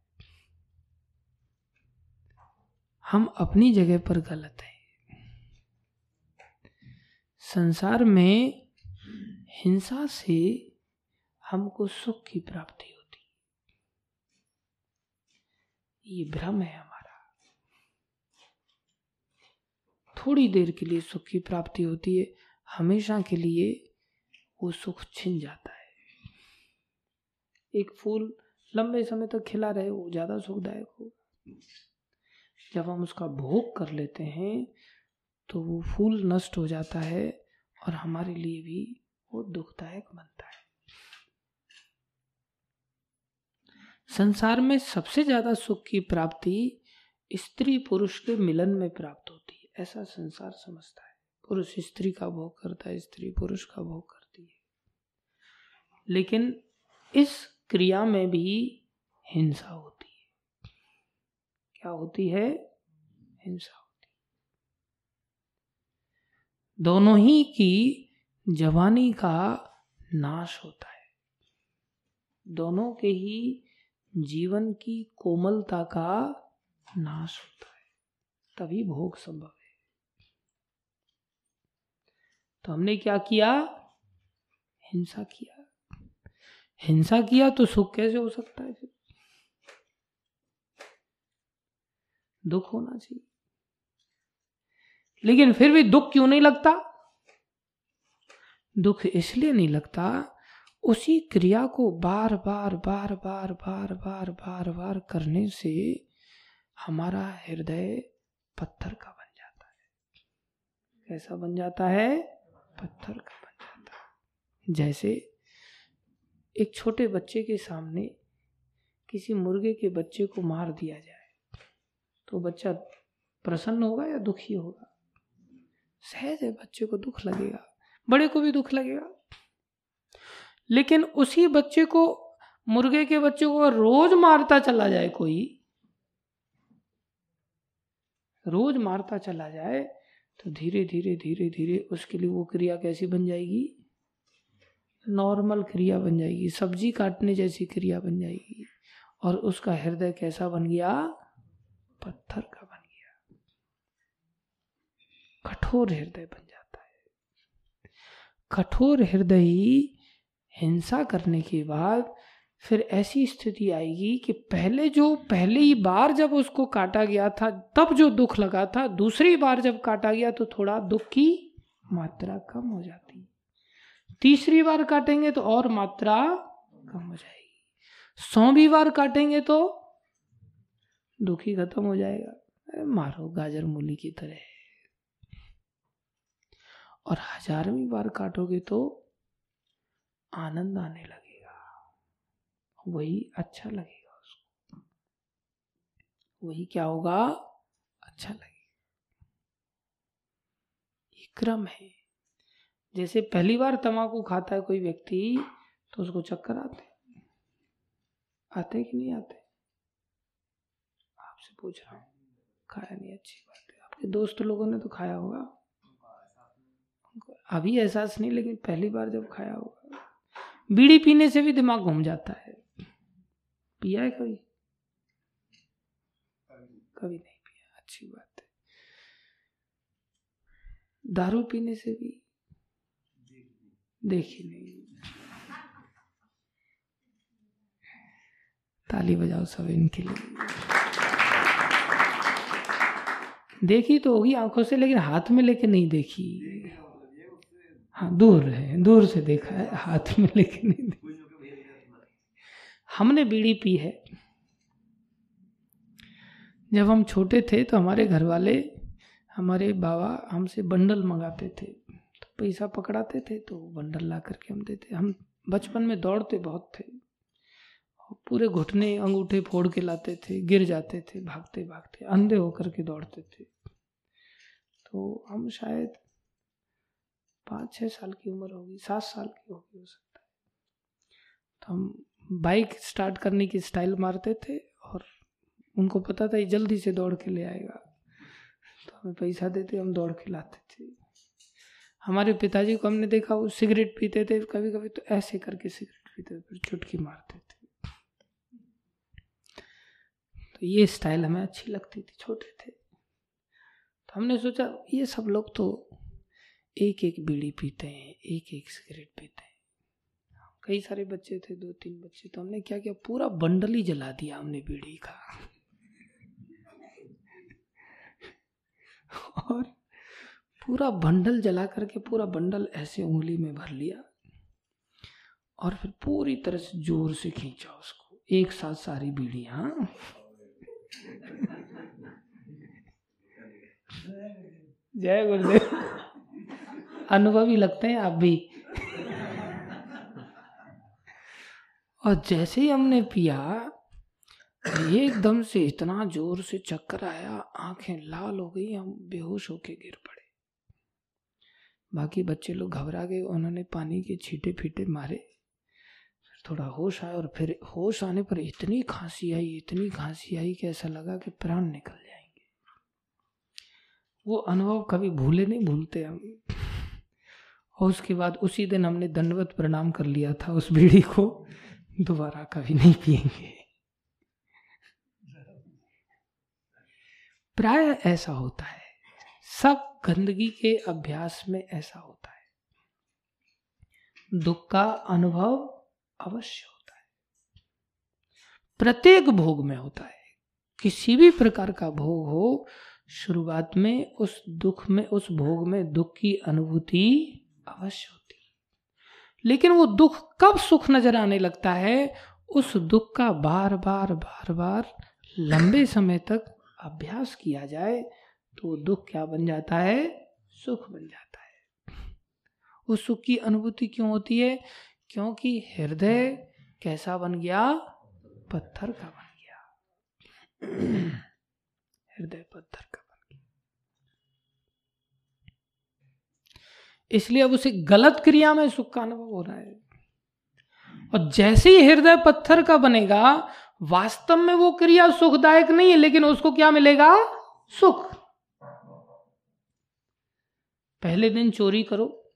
हम अपनी जगह पर गलत हैं। संसार में हिंसा से हमको सुख की प्राप्ति होती ये भ्रम है हमारा। थोड़ी देर के लिए सुख की प्राप्ति होती है। हमेशा के लिए वो सुख छिन जाता है। एक फूल लंबे समय तक खिला रहे, वो ज़्यादा सुखदायक होगा। जब हम उसका भोग कर लेते हैं तो वो फूल नष्ट हो जाता है और हमारे लिए भी वो दुखदायक बनता है। संसार में सबसे ज़्यादा सुख की प्राप्ति स्त्री पुरुष के मिलन में प्राप्त होती है। ऐसा संसार समझता है। पुरुष स्त्री का भोग करता है, स्त्री पुरुष का भोग करती है। लेकिन इस क्रिया में भी हिंसा होती है। क्या होती है? हिंसा होती है। दोनों ही की जवानी का नाश होता है। दोनों के ही जीवन की कोमलता का नाश होता है। तभी भोग संभव है। तो हमने क्या किया? हिंसा किया। हिंसा किया तो सुख कैसे हो सकता है दुख होना चाहिए। लेकिन फिर भी दुख क्यों नहीं लगता? दुख इसलिए नहीं लगता, उसी क्रिया को बार बार बार बार बार बार बार बार करने से हमारा हृदय पत्थर का बन जाता है। कैसा बन जाता है? पत्थर का बन जाता है। जैसे एक छोटे बच्चे के सामने किसी मुर्गे के बच्चे को मार दिया जाए। तो बच्चा प्रसन्न होगा या दुखी होगा? सहज है, बच्चे को दुख लगेगा। बड़े को भी दुख लगेगा। लेकिन उसी बच्चे को, मुर्गे के बच्चे को रोज मारता चला जाए कोई, रोज मारता चला जाए तो धीरे धीरे धीरे धीरे उसके लिए वो क्रिया कैसी बन जाएगी? नॉर्मल क्रिया बन जाएगी, सब्ज़ी काटने जैसी क्रिया बन जाएगी। और उसका हृदय कैसा बन गया? पत्थर का बन गया। कठोर हृदय बन जाता है। कठोर हृदय ही हिंसा करने के बाद फिर ऐसी स्थिति आएगी कि पहले जो, पहली बार जब उसको काटा गया था, तब जो दुख लगा था, दूसरी बार जब काटा गया तो थोड़ा दुख की मात्रा कम हो जाती। तीसरी बार काटेंगे तो और मात्रा कम हो जाएगी। सौवीं बार काटेंगे तो दुखी खत्म हो जाएगा। मारो गाजर मूली की तरह। और हजारवीं बार काटोगे तो आनंद आने लगेगा। वही अच्छा लगेगा उसको। वही क्या होगा? अच्छा लगेगा। ये क्रम है। जैसे पहली बार तंबाकू खाता है कोई व्यक्ति तो उसको चक्कर आते आते कि नहीं आते? आपसे पूछ रहा हूँ। खाया नहीं, अच्छी बात है। आपके दोस्त लोगों ने तो खाया होगा। अभी एहसास नहीं, लेकिन पहली बार जब खाया होगा। बीड़ी पीने से भी दिमाग घूम जाता है। पिया है कभी? कभी नहीं पिया। अच्छी बात है। दारू पीने से भी देखी नहीं। ताली बजाओ सब इनके लिए। देखी तो होगी आँखों से, लेकिन हाथ में लेके नहीं देखी। हाँ दूर है, दूर से देखा है, हाथ में लेके नहीं देखा। हमने बीड़ी पी है। जब हम छोटे थे तो हमारे घर वाले हमारे बाबा हमसे बंडल मंगाते थे। पैसा पकड़ाते थे तो बंडल ला करके हम देते। हम बचपन में दौड़ते बहुत थे। पूरे घुटने, अंगूठे फोड़ के लाते थे, गिर जाते थे, भागते भागते, अंधे होकर के दौड़ते थे। तो हम शायद पाँच छः साल की उम्र होगी, सात साल की होगी, हो सकता है। तो हम बाइक स्टार्ट करने की स्टाइल मारते थे और उनको पता था ये जल्दी से दौड़ के ले आएगा। तो हमें पैसा देते, हम दौड़ के लाते थे। हमारे पिताजी को हमने देखा, वो सिगरेट पीते थे कभी कभी तो ऐसे करके सिगरेट पीते थे, फिर चुटकी मारते थे। तो ये स्टाइल हमें अच्छी लगती थी, छोटे थे। तो हमने सोचा, ये सब लोग तो एक एक बीड़ी पीते हैं एक एक सिगरेट पीते हैं। कई सारे बच्चे थे दो तीन बच्चे तो हमने क्या किया पूरा बंडल ही जला दिया हमने बीड़ी का। और पूरा बंडल जला करके पूरा बंडल ऐसे उंगली में भर लिया और फिर पूरी तरह से ज़ोर से खींचा उसको। एक साथ सारी बीड़ी हाँ जय गुरुदेव। अनुभवी लगते हैं आप भी। और जैसे ही हमने पिया, एकदम से इतना ज़ोर से चक्कर आया, आँखें लाल हो गई, हम बेहोश होके गिर पड़े। बाकी बच्चे लोग घबरा गए, उन्होंने पानी के छीटे फीटे मारे। थोड़ा होश आया और फिर होश आने पर इतनी खांसी आई, इतनी खांसी आई कि ऐसा लगा कि प्राण निकल जाएँगे। वो अनुभव कभी भूले नहीं, भूलते हम और उसके बाद उसी दिन हमने दंडवत प्रणाम कर लिया था, उस बीड़ी को दोबारा कभी नहीं पिएँगे प्राय ऐसा होता है। सब गंदगी के अभ्यास में ऐसा होता है। दुख का अनुभव अवश्य होता है। प्रत्येक भोग में होता है। किसी भी प्रकार का भोग हो, शुरुआत में उस दुख में, उस भोग में दुख की अनुभूति अवश्य होती लेकिन वो दुख कब सुख नज़र आने लगता है, उस दुख का बार बार बार बार लंबे समय तक अभ्यास किया जाए तो दुख क्या बन जाता है? सुख बन जाता है। उस सुख की अनुभूति क्यों होती है? क्योंकि हृदय कैसा बन गया? पत्थर का बन गया। हृदय पत्थर का बन गया। इसलिए अब उसे गलत क्रिया में सुख का अनुभव हो रहा है। और जैसे ही हृदय पत्थर का बनेगा, वास्तव में वो क्रिया सुखदायक नहीं है, लेकिन उसको क्या मिलेगा? सुख। पहले दिन चोरी करो।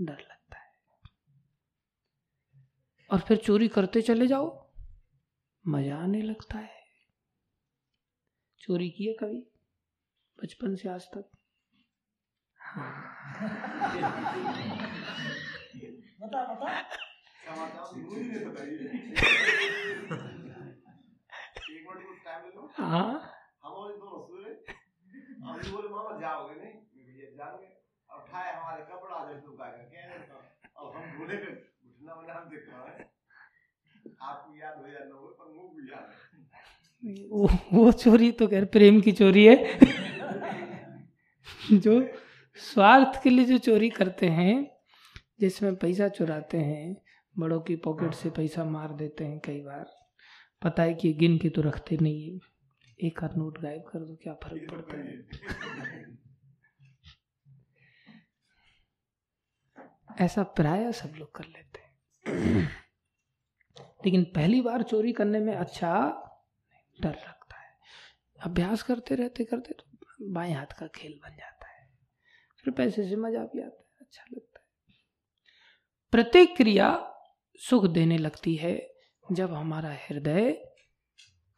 डर लगता है। और फिर चोरी करते चले जाओ। मज़ा आने लगता है। चोरी किए कभी? बचपन से आज तक। बता बता हाँ। उठाए हमारे कपड़ा दे तू का कह रहे तो हम बोले कि उठना बना हम देखा है। आपको याद हो या हो पर मुँह भी याद वो वो चोरी तो खैर प्रेम की चोरी है। जो स्वार्थ के लिए जो चोरी करते हैं, जिसमें पैसा चुराते हैं, बड़ों की पॉकेट से पैसा मार देते हैं कई बार, पता है कि गिन के तो रखते नहीं है। एक आध नोट गायब कर दो क्या फ़र्क पड़ता है? ऐसा प्राय सब लोग कर लेते हैं। लेकिन पहली बार चोरी करने में अच्छा डर लगता है। अभ्यास करते रहते करते तो बाएँ हाथ का खेल बन जाता है। फिर पैसे से मज़ा भी आता है अच्छा लगता है। प्रत्येक क्रिया सुख देने लगती है जब हमारा हृदय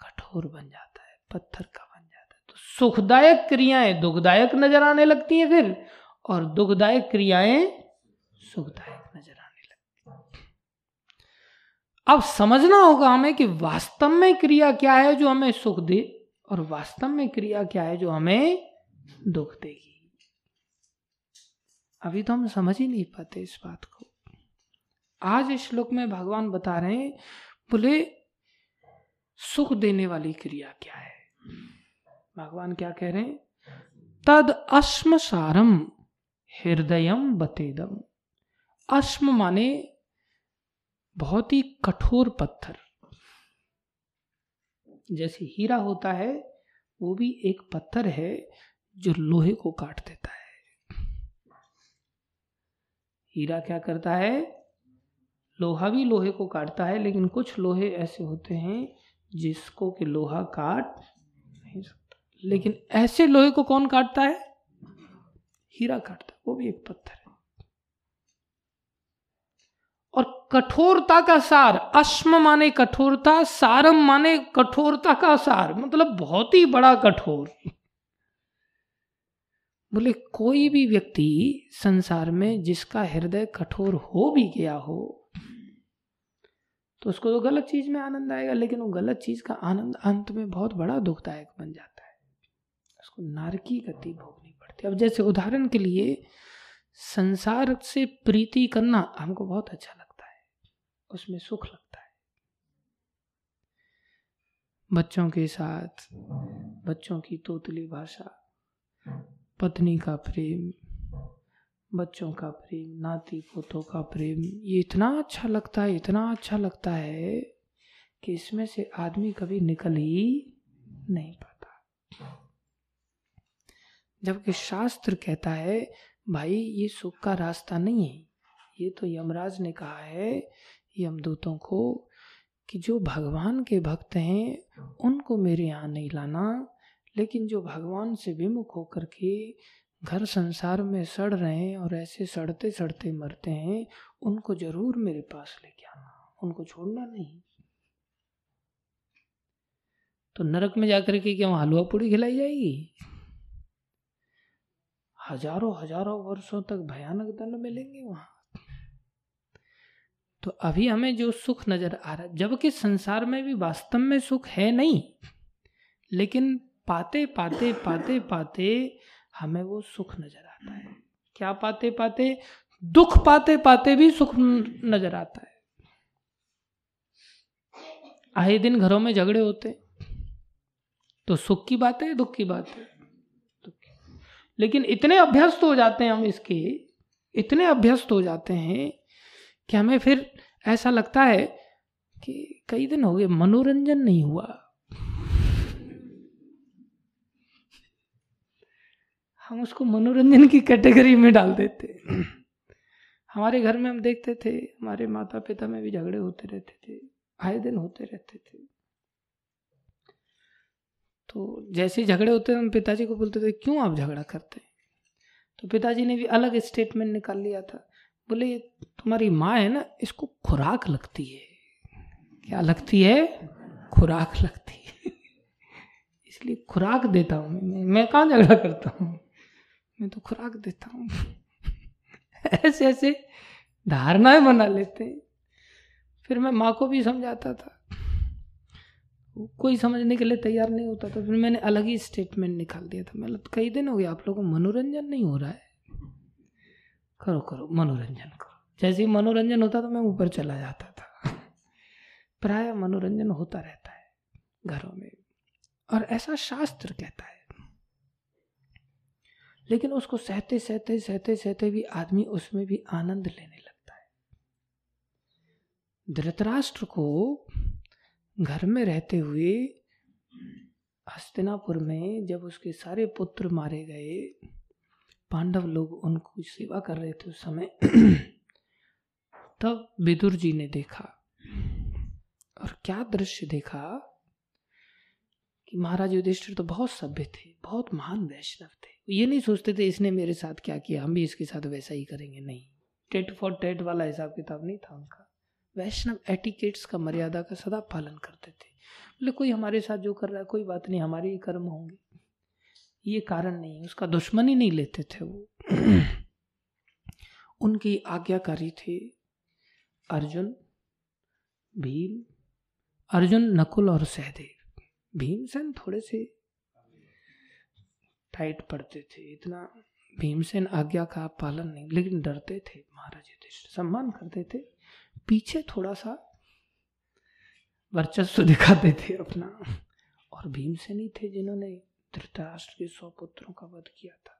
कठोर बन जाता है। पत्थर का बन जाता है। तो सुखदायक क्रियाएँ दुखदायक नज़र आने लगती हैं फिर, और दुखदायक क्रियाएँ सुखदायक नज़र आने लगती अब समझना होगा हमें कि वास्तव में क्रिया क्या है जो हमें सुख दे, और वास्तव में क्रिया क्या है जो हमें दुख देगी। अभी तो हम समझ ही नहीं पाते इस बात को। आज इस श्लोक में भगवान बता रहे हैं बोले सुख देने वाली क्रिया क्या है? भगवान क्या कह रहे हैं? तद अश्म सारम हृदयम बतेदम अश्म माने बहुत ही कठोर पत्थर। जैसे हीरा होता है, वो भी एक पत्थर है जो लोहे को काट देता है। हीरा क्या करता है? लोहा भी लोहे को काटता है, लेकिन कुछ लोहे ऐसे होते हैं जिसको कि लोहा काट लेकिन ऐसे लोहे को कौन काटता है? हीरा काटता है, वो भी एक पत्थर है। और कठोरता का सार, अश्म माने कठोरता, सारम माने कठोरता का सार मतलब बहुत ही बड़ा कठोर। बोले, कोई भी व्यक्ति संसार में जिसका हृदय कठोर हो भी गया हो तो उसको तो गलत चीज़ में आनंद आएगा, लेकिन वो गलत चीज़ का आनंद अंत में बहुत बड़ा दुखदायक बन जाता है। उसको नारकी गति भोगनी पड़ती है। अब जैसे उदाहरण के लिए संसार से प्रीति करना हमको बहुत अच्छा लगता है। उसमें सुख लगता है। बच्चों के साथ, बच्चों की तोतली भाषा, पत्नी का प्रेम, बच्चों का प्रेम, नाती पोतों का प्रेम, ये इतना अच्छा लगता है, इतना अच्छा लगता है कि इसमें से आदमी कभी निकल ही नहीं पाता। जबकि शास्त्र कहता है, भाई, ये सुख का रास्ता नहीं है। ये तो यमराज ने कहा है यमदूतों को कि जो भगवान के भक्त हैं, उनको मेरे यहाँ नहीं लाना। लेकिन जो भगवान से विमुख होकर के घर संसार में सड़ रहे हैं और ऐसे सड़ते सड़ते मरते हैं, उनको ज़रूर मेरे पास लेके आना। उनको छोड़ना नहीं। तो नरक में जाकर के क्या हलवा पूड़ी खिलाई जाएगी? हज़ारों हज़ारों वर्षों तक भयानक दंड मिलेंगे वहाँ। तो अभी हमें जो सुख नज़र आ रहा है, जबकि संसार में भी वास्तव में सुख है नहीं, लेकिन पाते पाते पाते पाते हमें वो सुख नज़र आता है। क्या पाते पाते? दुख पाते पाते भी सुख नज़र आता है। आए दिन घरों में झगड़े होते तो सुख की बात है, दुख की बात है। लेकिन इतने अभ्यस्त हो जाते हैं हम इसके, इतने अभ्यस्त हो जाते हैं कि हमें फिर ऐसा लगता है कि कई दिन हो गए, मनोरंजन नहीं हुआ। हम उसको मनोरंजन की कैटेगरी में डाल देते। हमारे घर में हम देखते थे, हमारे माता पिता में भी झगड़े होते रहते थे, आए दिन होते रहते थे। तो जैसे झगड़े होते हम पिताजी को बोलते थे, क्यों आप झगड़ा करते हैं? तो पिताजी ने भी अलग स्टेटमेंट निकाल लिया था। बोले तुम्हारी माँ है ना, इसको खुराक लगती है। क्या लगती है? खुराक लगती है। इसलिए खुराक देता हूँ मैं मैं कहाँ झगड़ा करता हूँ? मैं तो खुराक देता हूँ। ऐसे ऐसे धारणाएँ बना लेते हैं। फिर मैं माँ को भी समझाता था। कोई समझने के लिए तैयार नहीं होता था, फिर मैंने अलग ही स्टेटमेंट निकाल दिया था। मतलब कई दिन हो गया आप लोगों को मनोरंजन नहीं हो रहा है? करो करो, मनोरंजन करो। जैसे ही मनोरंजन होता तो मैं ऊपर चला जाता था। प्राय मनोरंजन होता रहता है घरों में। और ऐसा शास्त्र कहता है। लेकिन उसको सहते सहते सहते सहते भी आदमी उसमें भी आनंद लेने लगता है। धृतराष्ट्र को घर में रहते हुए हस्तिनापुर में जब उसके सारे पुत्र मारे गए, पांडव लोग उनको सेवा कर रहे थे उस समय, तब विदुर जी ने देखा और क्या दृश्य देखा कि महाराज युधिष्ठिर तो बहुत सभ्य थे, बहुत महान वैष्णव थे। ये नहीं सोचते थे इसने मेरे साथ क्या किया, हम भी इसके साथ वैसा ही करेंगे। नहीं, टेट फॉर टेट वाला हिसाब किताब नहीं था उनका। वैष्णव एटिकेट्स का मर्यादा का सदा पालन करते थे। बोले, कोई हमारे साथ जो कर रहा है, कोई बात नहीं, हमारे ही कर्म होंगे। ये कारण नहीं उसका दुश्मनी नहीं लेते थे वो। उनकी आज्ञाकारी थे अर्जुन, भीम, अर्जुन नकुल और सहदेव। भीमसेन थोड़े से टाइट पड़ते थे, इतना भीमसेन आज्ञा का पालन नहीं, लेकिन डरते थे, महाराज युधिष्ठिर, सम्मान करते थे। पीछे थोड़ा सा वर्चस्व दिखाते थे अपना। और भीमसेन ही थे जिन्होंने धृतराष्ट्र के सौ पुत्रों का वध किया था।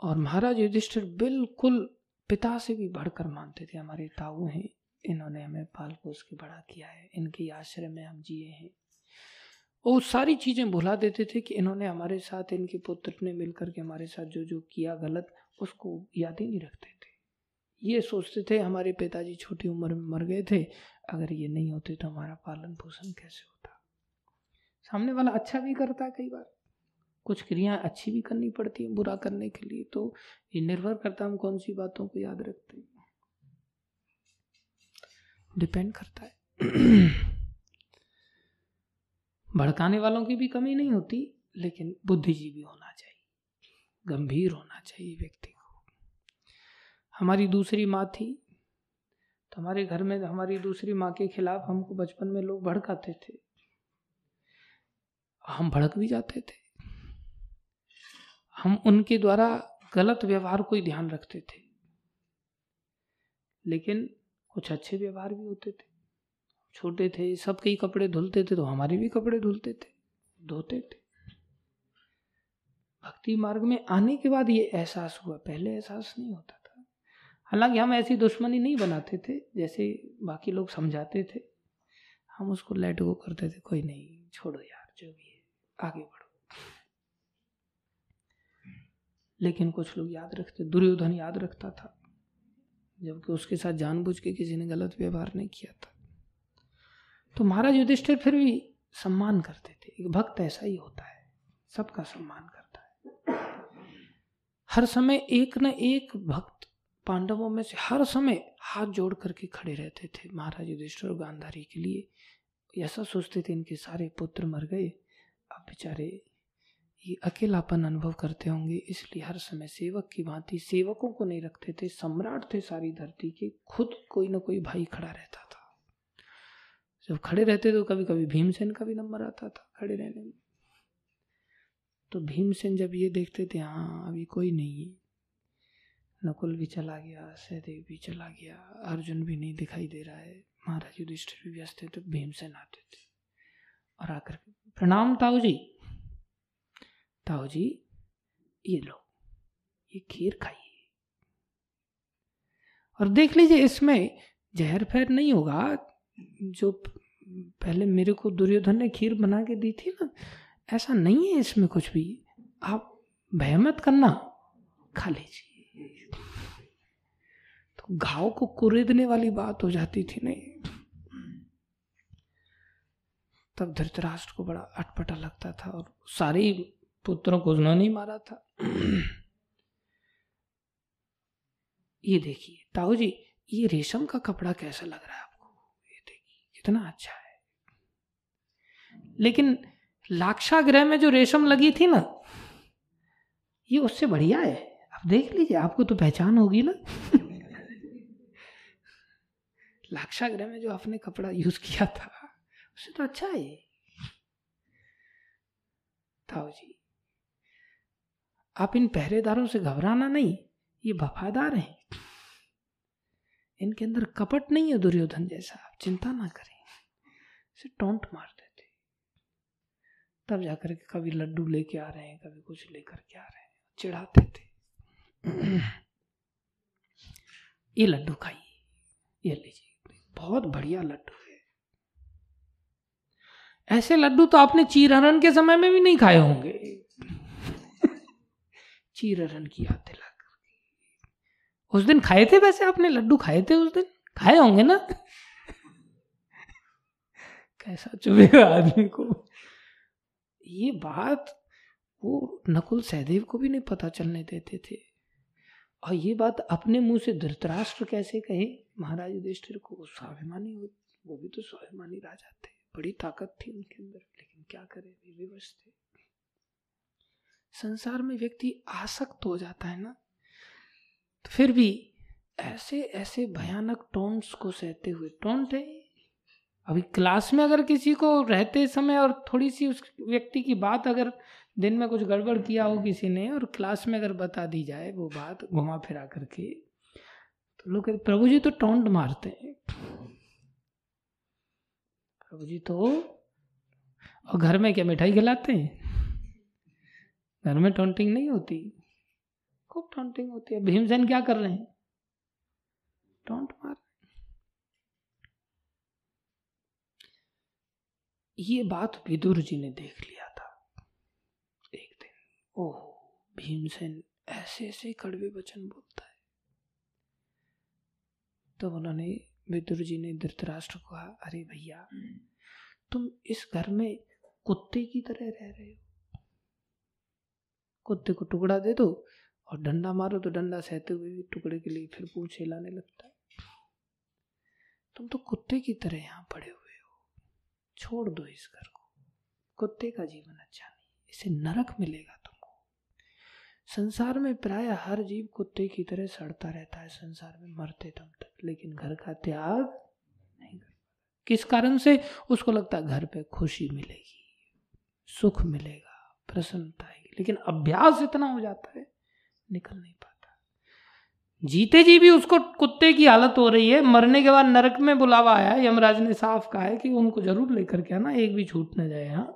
और महाराज युधिष्ठिर बिल्कुल पिता से भी बढ़कर मानते थे, हमारे ताऊ हैं, इन्होंने हमें पाल पोस के बड़ा किया है, इनके आश्रय में हम जिए हैं। वो सारी चीज़ें भुला देते थे कि इन्होंने हमारे साथ, इनके पुत्र ने मिलकर के हमारे साथ जो जो किया गलत, उसको याद ही नहीं रखते। ये सोचते थे, हमारे पिताजी छोटी उम्र में मर गए थे, अगर ये नहीं होते तो हमारा पालन पोषण कैसे होता? सामने वाला अच्छा भी करता है कई बार। कुछ क्रियाएँ अच्छी भी करनी पड़ती हैं बुरा करने के लिए तो ये निर्भर करता हम कौन सी बातों को याद रखते हैं। डिपेंड करता है। भड़काने वालों की भी कमी नहीं होती, लेकिन बुद्धिजीवी होना चाहिए। गंभीर होना चाहिए व्यक्ति। हमारी दूसरी माँ थी तो हमारे घर में हमारी दूसरी माँ के खिलाफ हमको बचपन में लोग भड़काते थे। हम भड़क भी जाते थे। हम उनके द्वारा गलत व्यवहार को ही ध्यान रखते थे। लेकिन कुछ अच्छे व्यवहार भी होते थे। छोटे थे सबके ही कपड़े धुलते थे तो हमारे भी कपड़े धुलते थे, धोते थे। भक्ति मार्ग में आने के बाद ये एहसास हुआ, पहले एहसास नहीं होता हालाँकि हम ऐसी दुश्मनी नहीं बनाते थे, जैसे बाकी लोग समझाते थे। हम उसको लेट गो करते थे, कोई नहीं, छोड़ो यार, जो भी है, आगे बढ़ो। लेकिन कुछ लोग याद रखते, दुर्योधन याद रखता था, जबकि उसके साथ जानबूझ के किसी ने गलत व्यवहार नहीं किया था। तो महाराज युधिष्ठिर फिर भी सम्मान करते थे। एक भक्त ऐसा ही होता है, सबका सम्मान करता है। हर समय एक न एक भक्त पांडवों में से हर समय हाथ जोड़ करके खड़े रहते थे महाराज युधिष्ठिर और गांधारी के लिए। ऐसा सोचते थे इनके सारे पुत्र मर गए। अब बेचारे ये अकेलापन अनुभव करते होंगे, इसलिए हर समय सेवक की भांति सेवकों को नहीं रखते थे, सम्राट थे सारी धरती के, खुद कोई ना कोई भाई खड़ा रहता था। जब खड़े रहते तो कभी कभी भीमसेन का भी नंबर आता था खड़े रहने में। तो भीमसेन जब ये देखते थे हाँ अभी कोई नहीं है। नकुल भी चला गया, सहदेव भी चला गया, अर्जुन भी नहीं दिखाई दे रहा है। महाराज युधिष्ठिर भी व्यस्त थे तो भीमसेन आते थे। और आकर प्रणाम ताऊ जी। ताऊ जी, ये लो, ये खीर खाइए। और देख लीजिए, इसमें जहर फहर नहीं होगा। जो पहले मेरे को दुर्योधन ने खीर बना के दी थी ना, ऐसा नहीं है इसमें कुछ भी। आप भय मत करना, खा लीजिए। तो घाव को कुरेदने वाली बात हो जाती थी नहीं। तब धृतराष्ट्र को बड़ा अटपटा लगता था और सारे पुत्रों को उन्होंने ही मारा था। ये देखिए, ताऊ जी, ये रेशम का कपड़ा कैसा लग रहा है आपको? ये देखिए, कितना अच्छा है। लेकिन लाक्षाग्रह में जो रेशम लगी थी ना, ये उससे बढ़िया है। आप देख लीजिए, आपको तो पहचान होगी ना। लाक्षाग्रह में जो आपने कपड़ा यूज़ किया था उससे तो अच्छा है। ताऊ जी, आप इन पहरेदारों से घबराना नहीं, ये वफादार हैं। इनके अंदर कपट नहीं है दुर्योधन जैसा, आप चिंता ना करें। इसे टोंट मार देते। तब जाकर के कभी लड्डू लेके आ रहे हैं, कभी कुछ लेकर के आ रहे हैं चिढ़ाते थे ये लड्डू खाइए, ये लीजिए। बहुत बढ़िया लड्डू है। ऐसे लड्डू तो आपने चीरहरण के समय में भी नहीं खाए होंगे। चीरहरण की याद दिला उस दिन खाए थे वैसे आपने? लड्डू खाए थे उस दिन? खाए होंगे ना? कैसा चुभेगा आदमी को? ये बात वो नकुल सहदेव को भी नहीं पता चलने देते थे। और ये बात अपने मुँह से धृतराष्ट्र कैसे कहे? महाराज युधिष्ठिर को स्वाभिमानी वो भी तो स्वाभिमानी राजा थे। बड़ी ताकत थी उनके अंदर, लेकिन क्या करे? विवश थे। संसार में व्यक्ति आसक्त हो जाता है ना? तो फिर भी ऐसे ऐसे भयानक टोन्स को सहते हुए टोंट है अभी क्लास में अगर किसी को रहते समय और थोड़ी सी उस व्यक्ति की बात अगर दिन में कुछ गड़बड़ किया हो किसी ने और क्लास में अगर बता दी जाए वो बात, घुमा फिरा करके तो लोग प्रभु जी तो टोंट मारते हैं। प्रभु जी तो और घर में क्या मिठाई खिलाते हैं? घर में टोंटिंग नहीं होती। खूब टोंटिंग होती है। भीमसेन क्या कर रहे हैं? टोंट मार ये बात विदुर जी ने देख दिन ओह, भीमसेन, ऐसे ऐसे कड़वे वचन बोलता है। तो उन्होंने विदुर जी ने धृतराष्ट्र को कहा, अरे भैया, तुम इस घर में कुत्ते की तरह रह रहे हो। कुत्ते को टुकड़ा दे दो और डंडा मारो तो डंडा सहते हुए भी टुकड़े के लिए फिर पूछ हिलाने लगता है। तुम तो कुत्ते की तरह यहाँ पड़े हुए हो। छोड़ दो इस घर को। कुत्ते का जीवन अच्छा नहीं, इसे नरक मिलेगा संसार में प्राय हर जीव कुत्ते की तरह सड़ता रहता है, संसार में मरते दम तक, लेकिन घर का त्याग नहीं कर किस कारण से? उसको लगता है घर पे खुशी मिलेगी, सुख मिलेगा, प्रसन्नता आएगी, लेकिन अभ्यास इतना हो जाता है, निकल नहीं पाता। जीते जी भी उसको कुत्ते की हालत हो रही है, मरने के बाद नरक में बुलावा आया, यमराज ने साफ़ कहा है कि उनको ज़रूर लेकर के आना, एक भी छूट न जाए यहाँ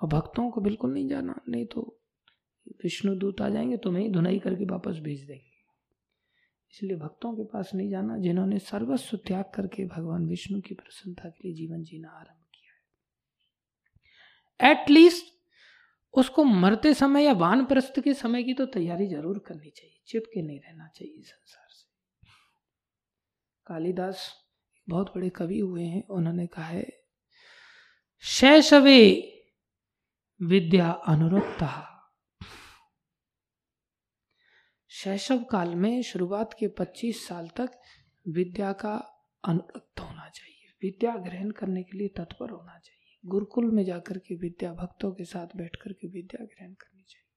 और भक्तों को बिल्कुल नहीं जाना, नहीं तो विष्णु दूत आ जाएँगे तुम्हें ही धुनाई करके वापस भेज देंगे। इसलिए भक्तों के पास नहीं जाना, जिन्होंने सर्वस्व त्याग करके भगवान विष्णु की प्रसन्नता के लिए जीवन जीना आरंभ किया है। एटलीस्ट उसको मरते समय या वान प्रस्थ के समय की तो तैयारी ज़रूर करनी चाहिए, चिपके नहीं रहना चाहिए संसार से। कालिदास बहुत बड़े कवि हुए हैं, उन्होंने कहा है, शैशवे विद्या अनुरक्ता। शैशव काल में शुरुआत के 25 साल तक विद्या का अनुरक्त होना चाहिए। विद्या ग्रहण करने के लिए तत्पर होना चाहिए। गुरुकुल में जाकर के विद्या, भक्तों के साथ बैठ कर के विद्या ग्रहण करनी चाहिए।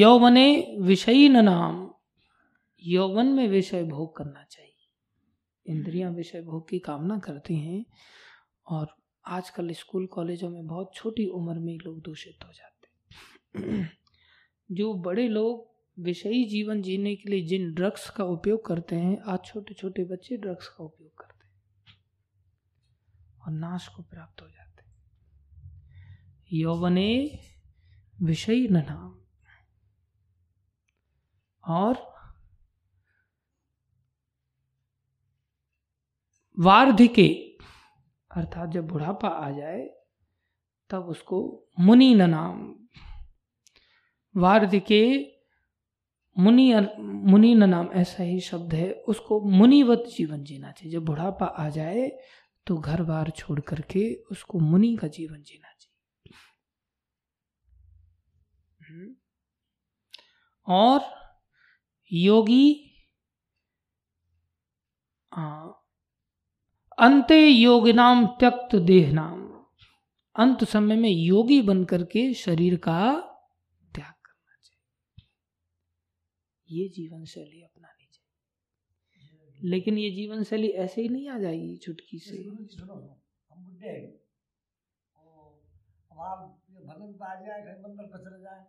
यौवने विषयी नाम। यौवन में विषय भोग करना चाहिए। इंद्रियाँ विषय भोग की कामना करती हैं और आजकल स्कूल, कॉलेजों में बहुत छोटी उम्र में लोग दूषित हो जाते जो बड़े लोग विषयी जीवन जीने के लिए जिन ड्रग्स का उपयोग करते हैं, आज छोटे छोटे बच्चे ड्रग्स का उपयोग करते हैं। और नाश को प्राप्त हो जाते हैं। यौवने विषयी नाम। और वार्धिके, अर्थात जब बुढ़ापा आ जाए, तब उसको मुनि नाम। वार्धिके मुनि मुनि न नाम ऐसा ही शब्द है, उसको मुनिवत जीवन जीना चाहिए। जब बुढ़ापा आ जाए तो घर बार छोड़ करके उसको मुनि का जीवन जीना चाहिए। हम्म। और योगी अंत्य योग नाम त्यक्त देह नाम अंत समय में योगी बन करके शरीर का त्याग करना चाहिए ये जीवन शैली अपना लेकिन ये जीवन शैली ऐसे ही नहीं आ जाएगी चुटकी से। हम बुढ़े भजन आ जाए मंदिर पर चले जाए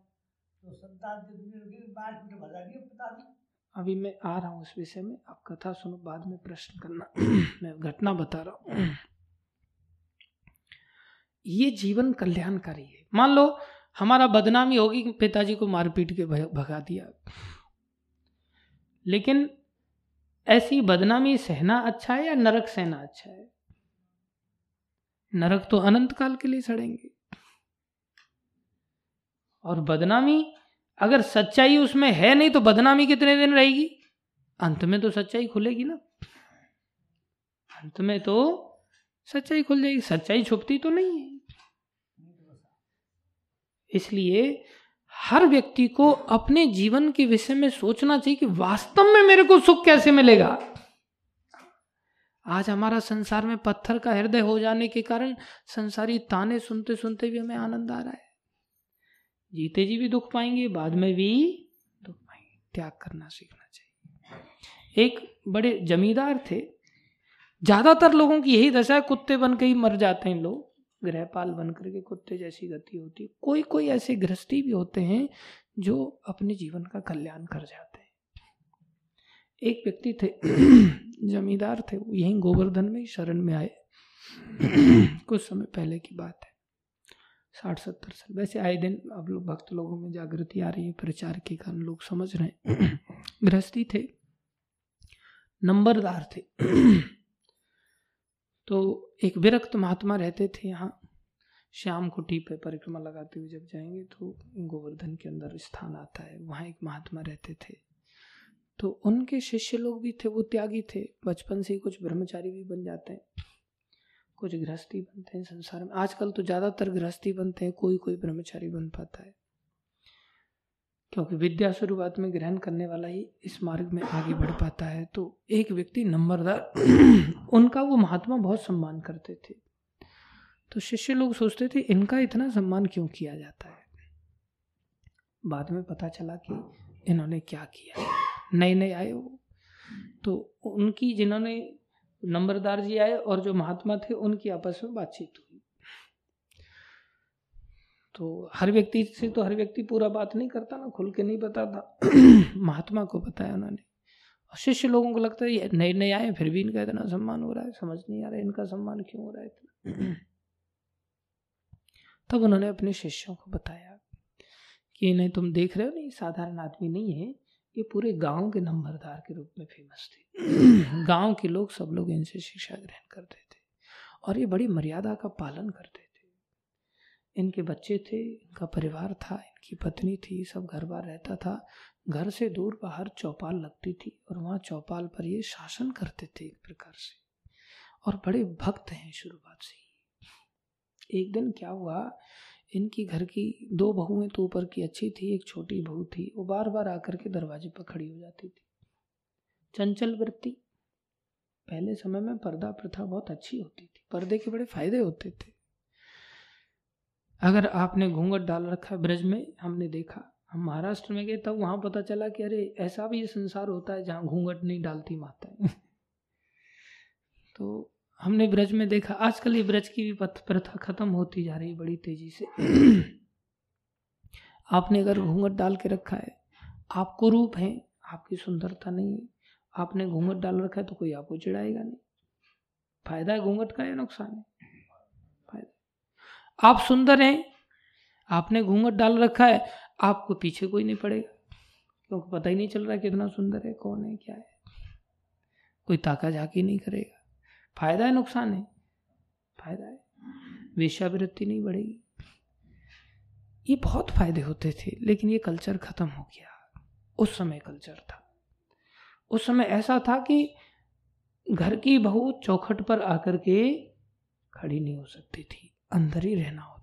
तो संतान के दुनिया में भजा पिता अभी मैं आ रहा हूँ उस विषय में आप कथा सुनो बाद में प्रश्न करना। मैं घटना बता रहा हूँ। ये जीवन कल्याणकारी है। मान लो हमारा बदनामी होगी कि पिताजी को मारपीट के भगा दिया। लेकिन ऐसी बदनामी सहना अच्छा है या नरक सहना अच्छा है? नरक तो अनंत काल के लिए सड़ेंगे। और बदनामी, अगर सच्चाई उसमें है नहीं तो बदनामी कितने दिन रहेगी? अंत में तो सच्चाई खुलेगी ना। अंत में तो सच्चाई खुल जाएगी। सच्चाई छुपती तो नहीं है। इसलिए हर व्यक्ति को अपने जीवन के विषय में सोचना चाहिए कि वास्तव में मेरे को सुख कैसे मिलेगा। आज हमारा संसार में पत्थर का हृदय हो जाने के कारण संसारी ताने सुनते सुनते भी हमें आनंद आ रहा है। जीते जी भी दुख पाएँगे, बाद में भी दुख पाएँगे। त्याग करना सीखना चाहिए। एक बड़े जमींदार थे। ज़्यादातर लोगों की यही दशा है, कुत्ते बन के ही मर जाते हैं लोग। गृहपाल बन करके कुत्ते जैसी गति होती है। कोई कोई ऐसे गृहस्थी भी होते हैं जो अपने जीवन का कल्याण कर जाते हैं। एक व्यक्ति थे, जमींदार थे यहीं गोवर्धन में शरण में आए। कुछ समय पहले की बात है। साठ सत्तर साल, वैसे आए दिन अब लोग, भक्त लोगों में जागृति आ रही है, प्रचार के कारण लोग समझ रहे हैं। गृहस्थी थे, नंबरदार थे। तो एक विरक्त महात्मा रहते थे यहाँ। श्याम कुटी पे परिक्रमा लगाते हुए जब जाएँगे तो गोवर्धन के अंदर स्थान आता है। वहाँ एक महात्मा रहते थे। तो उनके शिष्य लोग भी थे, वो त्यागी थे। बचपन से ही कुछ ब्रह्मचारी भी बन जाते हैं। कुछ गृहस्थी बनते हैं संसार में। आजकल तो ज़्यादातर गृहस्थी बनते हैं कोई कोई ब्रह्मचारी बन पाता है। क्योंकि विद्या शुरुआत में ग्रहण करने वाला ही इस मार्ग में आगे बढ़ पाता है। तो एक व्यक्ति नंबरदार उनका वो महात्मा बहुत सम्मान करते थे। तो शिष्य लोग सोचते थे, इनका इतना सम्मान क्यों किया जाता है? बाद में पता चला कि इन्होंने क्या किया नए नए आए वो। तो उनकी जिन्होंने नंबरदार जी आए और जो महात्मा थे, उनकी आपस में बातचीत हुई। तो हर व्यक्ति से तो हर व्यक्ति पूरा बात नहीं करता ना, खुल के नहीं बताता। महात्मा को बताया उन्होंने। शिष्य लोगों को लगता है ये नए नए आए फिर भी इनका इतना सम्मान हो रहा है, समझ नहीं आ रहा है, इनका सम्मान क्यों हो रहा है इतना? तब उन्होंने अपने शिष्यों को बताया कि इन्हें तुम देख रहे हो नहीं साधारण आदमी नहीं है, ये पूरे गाँव के नंबरदार के रूप में फ़ेमस थे। गाँव के लोग सब लोग इनसे शिक्षा ग्रहण करते थे और ये बड़ी मर्यादा का पालन करते थे। इनके बच्चे थे, इनका परिवार था, इनकी पत्नी थी, सब घर बार रहता था घर से दूर बाहर चौपाल लगती थी और वहाँ चौपाल पर ये शासन करते थे एक प्रकार से। और बड़े भक्त हैं शुरुआत से एक दिन क्या हुआ, इनकी घर की दो बहुएँ तो ऊपर की अच्छी थी, एक छोटी बहू थी। वो बार बार आकर के दरवाजे पर खड़ी हो जाती थी। चंचल वृत्ति। पहले समय में पर्दा प्रथा बहुत अच्छी होती थी। पर्दे के बड़े फ़ायदे होते थे। अगर आपने घूंघट डाल रखा है ब्रज में, हमने देखा। हम महाराष्ट्र में गए, तब वहाँ पता चला कि अरे, ऐसा भी ये संसार होता है जहाँ घूंघट नहीं डालती माता तो हमने ब्रज में देखा, आजकल ये ब्रज की भी प्रथा खत्म होती जा रही है बड़ी तेज़ी से। आपने अगर घूंघट डाल के रखा है, आपको रूप है, आपकी सुंदरता नहीं है। आपने घूंघट डाल रखा है तो कोई आपको चिढ़ाएगा नहीं। फ़ायदा है घूंघट का या नुकसान है? फ़ायदा। आप सुंदर हैं, आपने घूंघट डाल रखा है आपको पीछे कोई नहीं पड़ेगा। क्योंकि पता ही नहीं चल रहा कितना सुंदर है, कौन है, क्या है। कोई ताका झाकी नहीं करेगा। फ़ायदा है, नुकसान है। फ़ायदा है। वेश्यावृत्ति नहीं बढ़ेगी। ये बहुत फ़ायदे होते थे, लेकिन ये कल्चर खत्म हो गया। उस समय कल्चर था। उस समय ऐसा था कि घर की बहू चौखट पर आकर के खड़ी नहीं हो सकती थी। अंदर ही रहना था।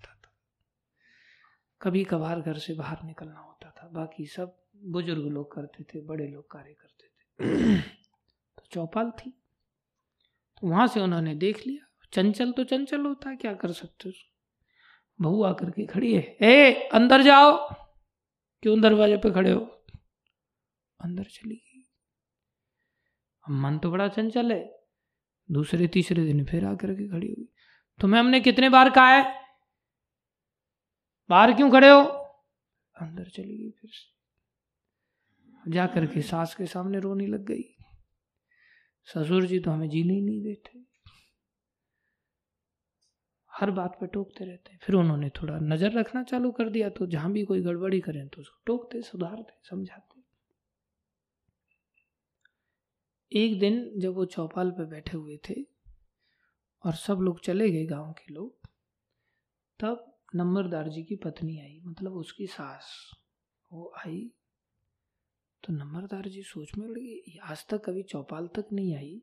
कभी कभार घर से बाहर निकलना होता था। बाकी सब बुज़ुर्ग लोग करते थे, बड़े लोग कार्य करते थे। तो चौपाल थी। तो वहाँ से उन्होंने देख लिया। चंचल तो चंचल होता है क्या कर सकते हो बहू आकर के खड़ी है। ए, अंदर जाओ। क्यों दरवाजे पे खड़े हो? अंदर चली गई। मन तो बड़ा चंचल है। दूसरे तीसरे दिन फिर आकर के खड़ी हुई। तुम्हें हमने कितने बार कहा है? बाहर क्यों खड़े हो? अंदर चली गई फिर से। जा करके सास के सामने रोने लग गई। ससुर जी तो हमें जीने ही नहीं देते। हर बात पे टोकते रहते हैं। फिर उन्होंने थोड़ा नज़र रखना चालू कर दिया तो जहाँ भी कोई गड़बड़ी करें तो उसको टोकते, सुधारते, समझाते। एक दिन जब वो चौपाल पे बैठे हुए थे और सब लोग चले गए गाँव के लोग, तब नंबरदार जी की पत्नी आई मतलब उसकी सास, वो आई। तो नंबरदार जी सोच में लगे आज तक कभी चौपाल तक नहीं आई।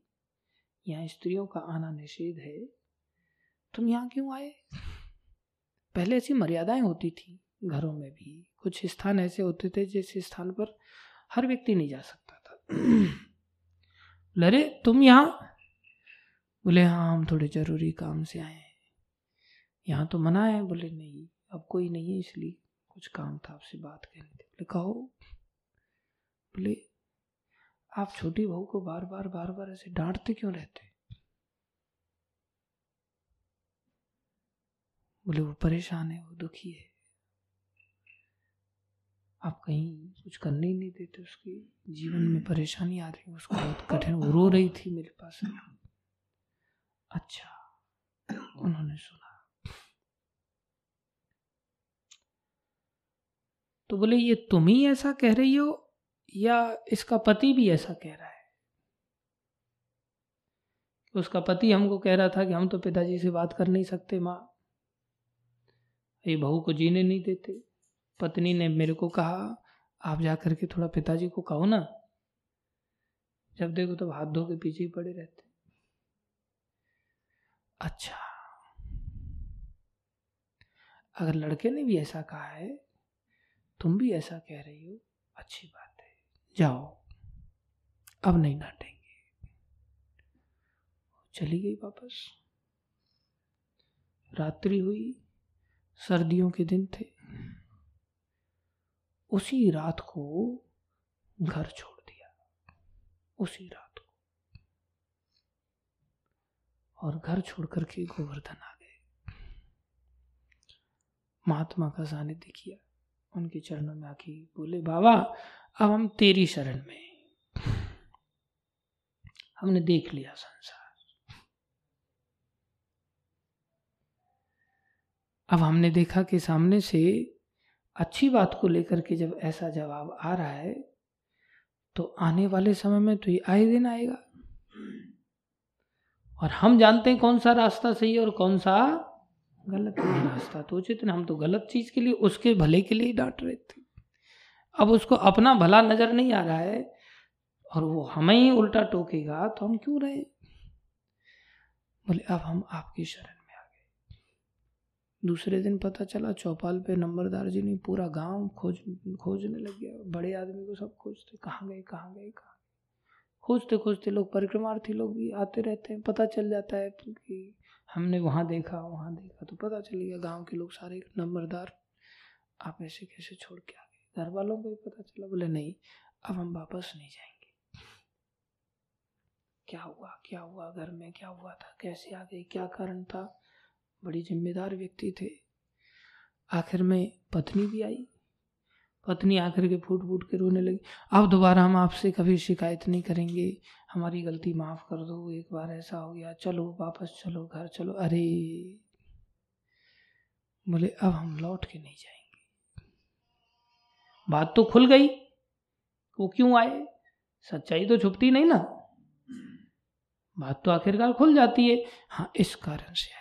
यहाँ स्त्रियों का आना निषेध है। तुम यहाँ क्यों आए? पहले ऐसी मर्यादाएँ होती थी घरों में भी। कुछ स्थान ऐसे होते थे जिस स्थान पर हर व्यक्ति नहीं जा सकता था। लरे, तुम यहाँ? बोले हाँ हम थोड़े ज़रूरी काम से आए यहाँ तो मना है, बोले, नहीं, अब कोई नहीं है इसलिए कुछ काम था आपसे बात करनी थी बोले, कहो। बोले, आप छोटी बहू को बार बार बार बार ऐसे डांटते क्यों रहते? बोले, वो परेशान है, वो दुखी है। आप कहीं कुछ करने ही नहीं देते उसकी जीवन में परेशानी आ रही है, उसको बहुत कठिन रो रही थी मेरे पास। अच्छा उन्होंने सुना। तो बोले, ये तुम ही ऐसा कह रही हो या इसका पति भी ऐसा कह रहा है? उसका पति हमको कह रहा था कि हम तो पिताजी से बात कर नहीं सकते, माँ। ये बहू को जीने नहीं देते। पत्नी ने मेरे को कहा, आप जा करके थोड़ा पिताजी को कहो ना। जब देखो तो हाथ धो के पीछे ही पड़े रहते। अच्छा। अगर लड़के ने भी ऐसा कहा है तुम भी ऐसा कह रही हो? अच्छी बात है। जाओ। अब नहीं डांटेंगे। चली गई वापस। रात्रि हुई। सर्दियों के दिन थे। उसी रात को घर छोड़ दिया। उसी रात को। और घर छोड़ करके गोवर्धन आ गए। महात्मा का सानिध्य किया। उनके चरणों में आके बोले, बाबा, अब हम तेरी शरण में हमने देख लिया संसार। अब हमने देखा कि सामने से अच्छी बात को लेकर के जब ऐसा जवाब आ रहा है तो आने वाले समय में तो ये आए दिन आएगा। और हम जानते हैं कौन सा रास्ता सही है और कौन सा गलत रास्ता तो उचित हम तो गलत चीज़ के लिए, उसके भले के लिए डांट रहे थे। अब उसको अपना भला नज़र नहीं आ रहा है, और वो हमें ही उल्टा टोकेगा तो हम क्यों रहे? बोले, अब हम आपकी शरण में आ गए। दूसरे दिन पता चला, चौपाल पे नंबरदार जी ने पूरा गाँव खोज, खोजने लग गया। बड़े आदमी को सब खोजते, कहाँ गए कहाँ गए, कहाँ खोजते खोजते लोग परिक्रमार्थी लोग भी आते रहते हैं, पता चल जाता है कि हमने वहाँ देखा वहाँ देखा तो पता चल गया गाँव के लोग सारे नंबरदार। आप ऐसे कैसे छोड़ के आ गए? घर वालों को भी पता चला, बोले, नहीं, अब हम वापस नहीं जाएँगे। क्या हुआ? क्या हुआ? घर में क्या हुआ था? कैसे आ गए क्या कारण था? बड़ी जिम्मेदार व्यक्ति थे। आखिर में पत्नी भी आई। पत्नी आकर के फूट फूट के रोने लगी। अब दोबारा हम आपसे कभी शिकायत नहीं करेंगे। हमारी गलती माफ़ कर दो। एक बार ऐसा हो गया। चलो, वापस चलो, घर चलो। अरे! बोले, अब हम लौट के नहीं जाएँगे। बात तो खुल गई। वो क्यों आए? सच्चाई तो छुपती नहीं ना। बात तो आखिरकार खुल जाती है। हाँ इस कारण से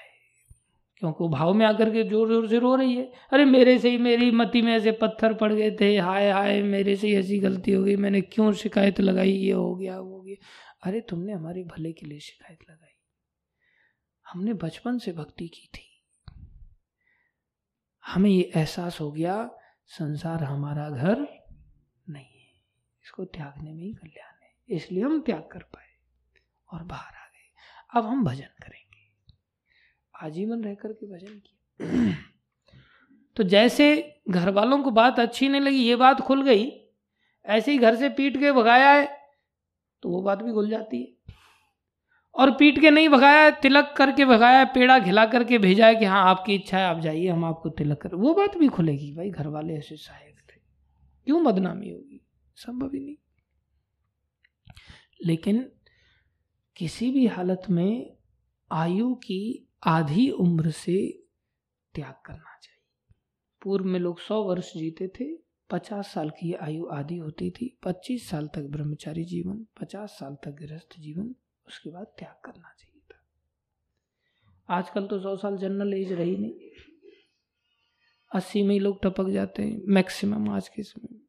क्योंकि भाव में आकर के ज़ोर ज़ोर से रो रही है। अरे, मेरे से ही, मेरी मति में ऐसे पत्थर पड़ गए थे। हाय हाय, मेरे से ही ऐसी गलती हो गई। मैंने क्यों शिकायत लगाई? ये हो गया, वो हो गया। अरे, तुमने हमारे भले के लिए शिकायत लगाई। हमने बचपन से भक्ति की थी। हमें ये एहसास हो गया, संसार हमारा घर नहीं है। इसको त्यागने में ही कल्याण है। इसलिए हम त्याग कर पाए और बाहर आ गए। अब हम भजन करेंगे आजीवन रह करके भजन किया। तो जैसे घर वालों को बात अच्छी नहीं लगी, ये बात खुल गई, ऐसे ही घर से पीट के भगाया है तो वो बात भी खुल जाती है। और पीट के नहीं भगाया है, तिलक करके भगाया है, पेड़ा खिला करके भेजा है कि हाँ आपकी इच्छा है, आप जाइए, हम आपको तिलक कर। वो बात भी खुलेगी, भाई घर वाले ऐसे सहायक थे। क्यों बदनामी होगी? संभव ही नहीं। लेकिन किसी भी हालत में आयु की आधी उम्र से त्याग करना चाहिए। पूर्व में लोग सौ वर्ष जीते थे, पचास साल की आयु आदि होती थी, पच्चीस साल तक ब्रह्मचारी जीवन, पचास साल तक गृहस्थ जीवन, उसके बाद त्याग करना चाहिए था। आजकल तो सौ साल जनरल एज रही नहीं। अस्सी में ही लोग टपक जाते हैं, मैक्सिमम आज के समय।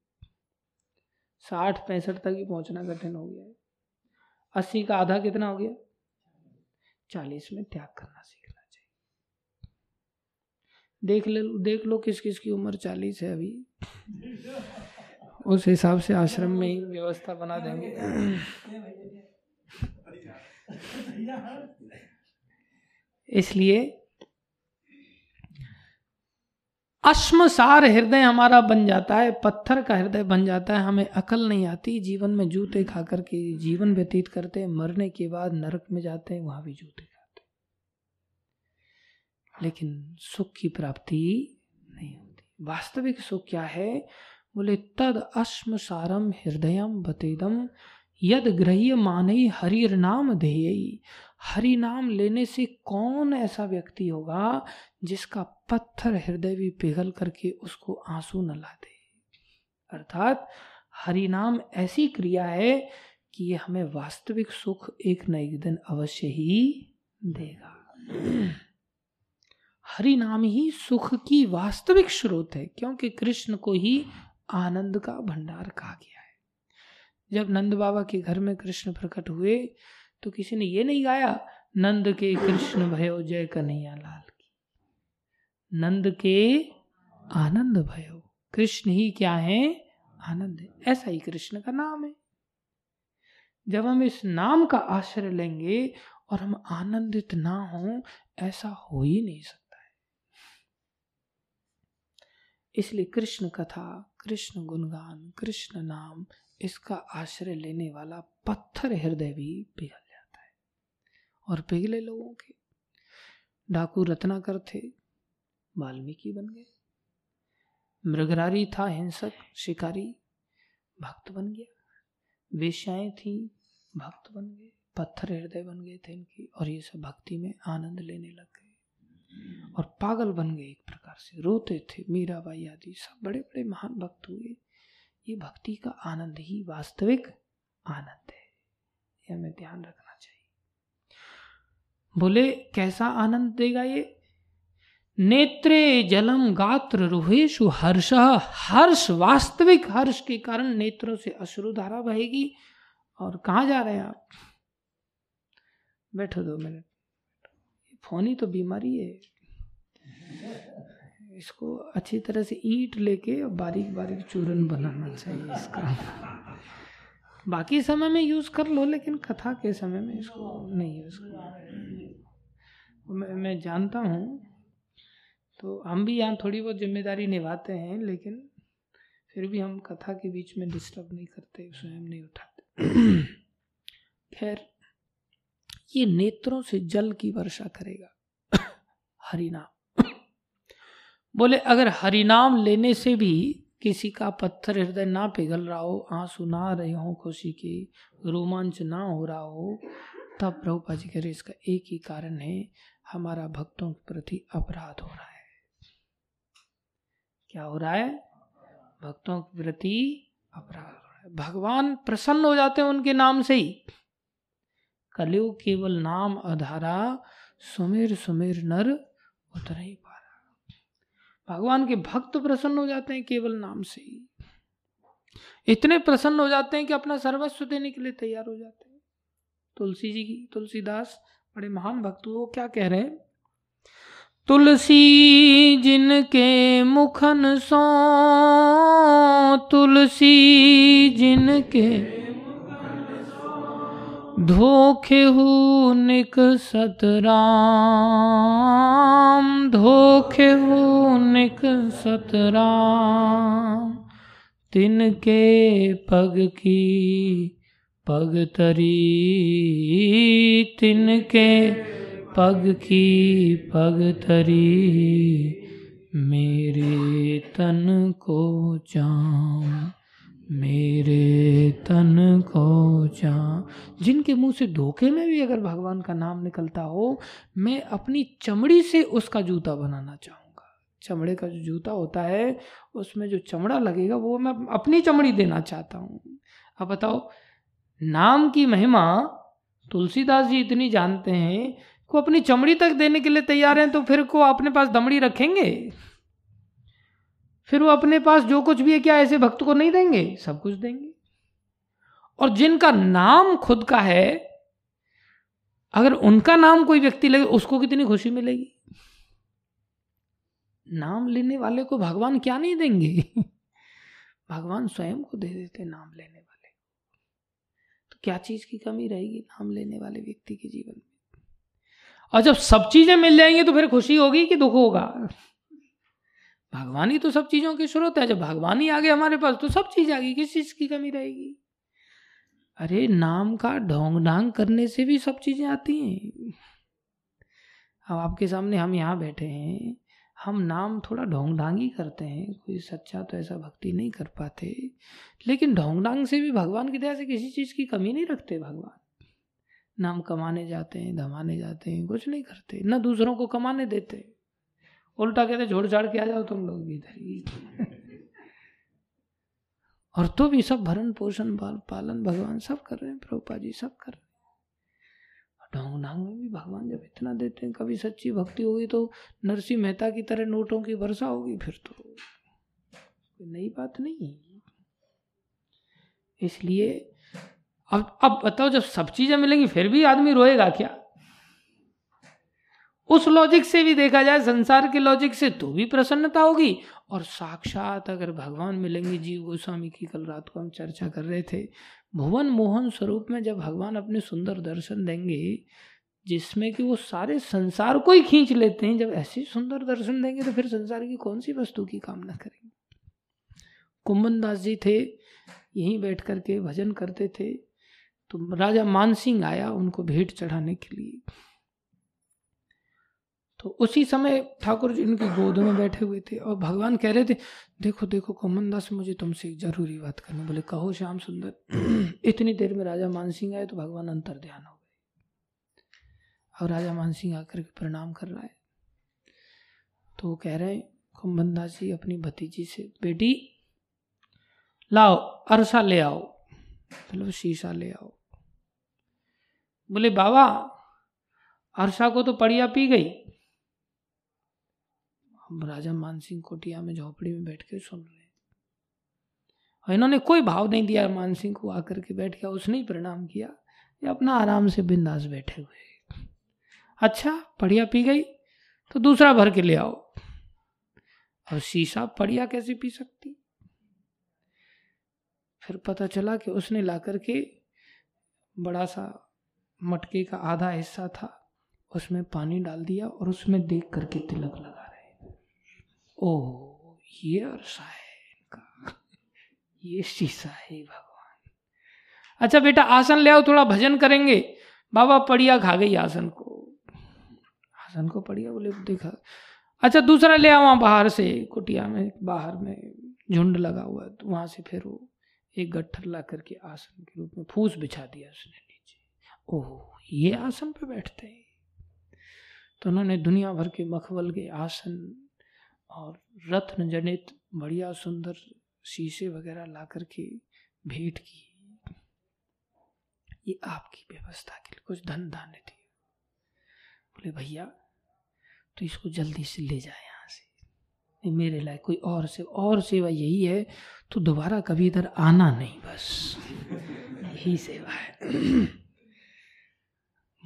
साठ, पैंसठ तक ही पहुँचना कठिन हो गया है। अस्सी का आधा कितना हो गया? चालीस में त्याग करना चाहिए। देख ले, देख लो किस किस की उम्र चालीस है अभी। उस हिसाब से आश्रम में ही व्यवस्था बना देंगे। इसलिए अश्मसार हृदय हमारा बन जाता है, पत्थर का हृदय बन जाता है, हमें अकल नहीं आती, जीवन में जूते खा करके जीवन व्यतीत करते हैं मरने के बाद नरक में जाते हैं, वहाँ भी जूते। लेकिन सुख की प्राप्ति नहीं होती। वास्तविक सुख क्या है? बोले, तद अश्म सारम हृदय बतेदम, यद ग्रह्य मानई हरिर नाम ध्येय हरि नाम लेने से कौन ऐसा व्यक्ति होगा जिसका पत्थर हृदय भी पिघल करके उसको आँसू न ला दे अर्थात, हरि नाम ऐसी क्रिया है कि ये हमें वास्तविक सुख एक न एक दिन अवश्य ही देगा। हरि नाम ही सुख की वास्तविक स्रोत है, क्योंकि कृष्ण को ही आनंद का भंडार कहा गया है। जब नंद बाबा के घर में कृष्ण प्रकट हुए तो किसी ने ये नहीं गाया, नंद के कृष्ण भयो जय कन्हैया लाल की। नंद के आनंद भयो, कृष्ण ही क्या है? आनंद है। ऐसा ही कृष्ण का नाम है। जब हम इस नाम का आश्रय लेंगे और हम आनंदित ना हो, ऐसा हो ही नहीं सकता है इसलिए कृष्ण कथा, कृष्ण गुणगान, कृष्ण नाम, इसका आश्रय लेने वाला पत्थर हृदय भी पिघल जाता है और पिघले लोगों के। डाकू रत्नाकर थे, वाल्मीकि बन गए। मृगरारी था हिंसक, शिकारी, भक्त बन गया। वेश्याएँ थी, भक्त बन गए, पत्थर हृदय बन गए थे इनकी और ये सब भक्ति में आनंद लेने लग गए। और पागल बन गए एक प्रकार से। रोते थे मीराबाई आदि, सब बड़े बड़े महान भक्त हुए। ये भक्ति का आनंद ही वास्तविक आनंद है। ये हमें ध्यान रखना चाहिए। बोले, कैसा आनंद देगा ये? नेत्रे जलम गात्र रुहेशु हर्ष। हर्ष, वास्तविक हर्ष के कारण नेत्रों से अश्रु धारा बहेगी। और कहा जा रहे हैं आप? बैठो दो मिनट। फ़ोन ही तो बीमारी है। इसको अच्छी तरह से ईट लेके बारीक बारीक चूरन बनाना चाहिए इसका। बाकी समय में यूज़ कर लो लेकिन कथा के समय में इसको नहीं यूज़ कर मैं, मैं जानता हूँ। तो हम भी यहाँ थोड़ी बहुत ज़िम्मेदारी निभाते हैं लेकिन फिर भी हम कथा के बीच में डिस्टर्ब नहीं करते स्वयं नहीं उठाते। खैर ये नेत्रों से जल की वर्षा करेगा। हरिनाम। बोले, अगर हरिनाम लेने से भी किसी का पत्थर हृदय ना पिघल रहा हो, आँसू ना रहे हो, खुशी के रोमांच ना हो रहा हो, तब प्रभुपा जी कह रहे, इसका एक ही कारण है, हमारा भक्तों के प्रति अपराध हो रहा है। क्या हो रहा है? भक्तों के प्रति अपराध हो रहा है। भगवान प्रसन्न हो जाते हैं उनके नाम से ही। कलयुग केवल नाम अधारा सुमेर सुमेर नर उतर ही पा भगवान के भक्त प्रसन्न हो जाते हैं केवल नाम से ही। इतने प्रसन्न हो जाते हैं कि अपना सर्वस्व देने के लिए तैयार हो जाते हैं। तुलसी जी की, तुलसीदास, बड़े महान भक्त, वो क्या कह रहे हैं? तुलसी जिनके मुखन सो, तुलसी जिनके धोखे निक सतराम धोखे हु निक सतराम तिनके पग की पग तरी। तिनके पग की पग तरी। मेरे तन को जाम मेरे तन को जाम जिनके मुँह से धोखे में भी अगर भगवान का नाम निकलता हो, मैं अपनी चमड़ी से उसका जूता बनाना चाहूँगा। चमड़े का जो जूता होता है, उसमें जो चमड़ा लगेगा, वो मैं अपनी चमड़ी देना चाहता हूँ। अब बताओ, नाम की महिमा तुलसीदास जी इतनी जानते हैं, को अपनी चमड़ी तक देने के लिए तैयार हैं तो फिर को अपने पास दमड़ी रखेंगे? फिर वो अपने पास जो कुछ भी है, क्या ऐसे भक्त को नहीं देंगे? सब कुछ देंगे। और जिनका नाम खुद का है, अगर उनका नाम कोई व्यक्ति लगे, उसको कितनी खुशी मिलेगी? नाम लेने वाले को भगवान क्या नहीं देंगे? भगवान स्वयं को दे देते नाम लेने वाले तो क्या चीज़ की कमी रहेगी नाम लेने वाले व्यक्ति के जीवन में? और जब सब चीज़ें मिल जाएँगी तो फिर खुशी होगी कि दुख होगा? भगवान ही तो सब चीज़ों की स्रोत है। जब भगवान ही आ गए हमारे पास तो सब चीज़ आ गई किस चीज़ की कमी रहेगी? अरे, नाम का ढोंग ढांग करने से भी सब चीज़ें आती हैं। अब आपके सामने हम यहाँ बैठे हैं। हम नाम थोड़ा ढोंग ढांग ही करते हैं। कोई सच्चा तो ऐसा भक्ति नहीं कर पाते। लेकिन ढोंग ढांग से भी भगवान की दया से किसी चीज़ की कमी नहीं रखते भगवान। नाम कमाने जाते हैं, धमाने जाते हैं, कुछ नहीं करते। न दूसरों को कमाने देते। उल्टा कहते छोड़ छाड़ के आ जाओ तुम लोग भी इधर और तो भी सब भरण पोषण पाल पालन, भगवान सब कर रहे हैं प्रभुपा जी सब कर रहे हैं। ढोंग ढांग में भी भगवान जब इतना देते हैं, कभी सच्ची भक्ति होगी तो नरसिंह मेहता की तरह नोटों की वर्षा होगी, फिर तो नई बात नहीं। है इसलिए अब अब बताओ, जब सब चीज़ें मिलेंगी, फिर भी आदमी रोएगा क्या? उस लॉजिक से भी देखा जाए, संसार के लॉजिक से तो भी प्रसन्नता होगी। और साक्षात अगर भगवान मिलेंगे, जीव गोस्वामी की कल रात को हम चर्चा कर रहे थे, भुवन मोहन स्वरूप में जब भगवान अपने सुंदर दर्शन देंगे, जिसमें कि वो सारे संसार को ही खींच लेते हैं, जब ऐसे सुंदर दर्शन देंगे तो फिर संसार की कौन सी वस्तु की कामना करेंगे? कुंभन दास जी थे, यहीं बैठ करके भजन करते थे तो राजा मानसिंह आया उनको भेंट चढ़ाने के लिए। तो उसी समय ठाकुर जी उनकी गोद में बैठे हुए थे और भगवान कह रहे थे, देखो देखो कोमन दास मुझे तुमसे एक ज़रूरी बात करनी बोले, कहो श्याम सुंदर, इतनी देर में राजा मानसिंह आए तो भगवान अंतर ध्यान हो गए। और राजा मानसिंह आकर के प्रणाम कर रहा है। तो वो कह रहे हैं कुंभन दास जी, अपनी भतीजी से, बेटी, लाओ, अरसा ले आओ। मतलब शीशा ले आओ। बोले, बाबा अर्षा को तो पड़िया पी गई हम राजा मानसिंह कोटिया में झोपड़ी में बैठ के सुन रहे और इन्होंने कोई भाव नहीं दिया मानसिंह को आकर के बैठ गया उसने ही प्रणाम किया ये अपना आराम से बिंदास बैठे हुए अच्छा पड़िया पी गई तो दूसरा भर के ले आओ। और शीशा पड़िया कैसे पी सकती? फिर पता चला कि उसने ला करके बड़ा सा मटके का आधा हिस्सा था, उसमें पानी डाल दिया और उसमें देख करके तिलक लगा ओह, ये इनका। ये शीशा है भगवान। अच्छा बेटा, आसन ले आओ, थोड़ा भजन करेंगे। बाबा पड़िया खा गई आसन को। आसन को पड़िया बोले, देखा। अच्छा दूसरा ले आओ, वहाँ बाहर से, कुटिया में, बाहर में, झुंड लगा हुआ है तो वहाँ से फिर वो एक गट्ठर ला करके आसन के रूप में फूस बिछा दिया उसने नीचे। ओह, ये आसन पे बैठते हैं। तो उन्होंने दुनिया भर के मखबल के आसन और रत्न जनित बढ़िया सुंदर शीशे वगैरह ला करके भेंट की। ये आपकी व्यवस्था के लिए कुछ धन धान्य थी। बोले, भैया तो इसको जल्दी से ले जाए यहाँ से। मेरे लायक कोई और से, और सेवा यही है तो दोबारा कभी इधर आना नहीं बस। यही सेवा है।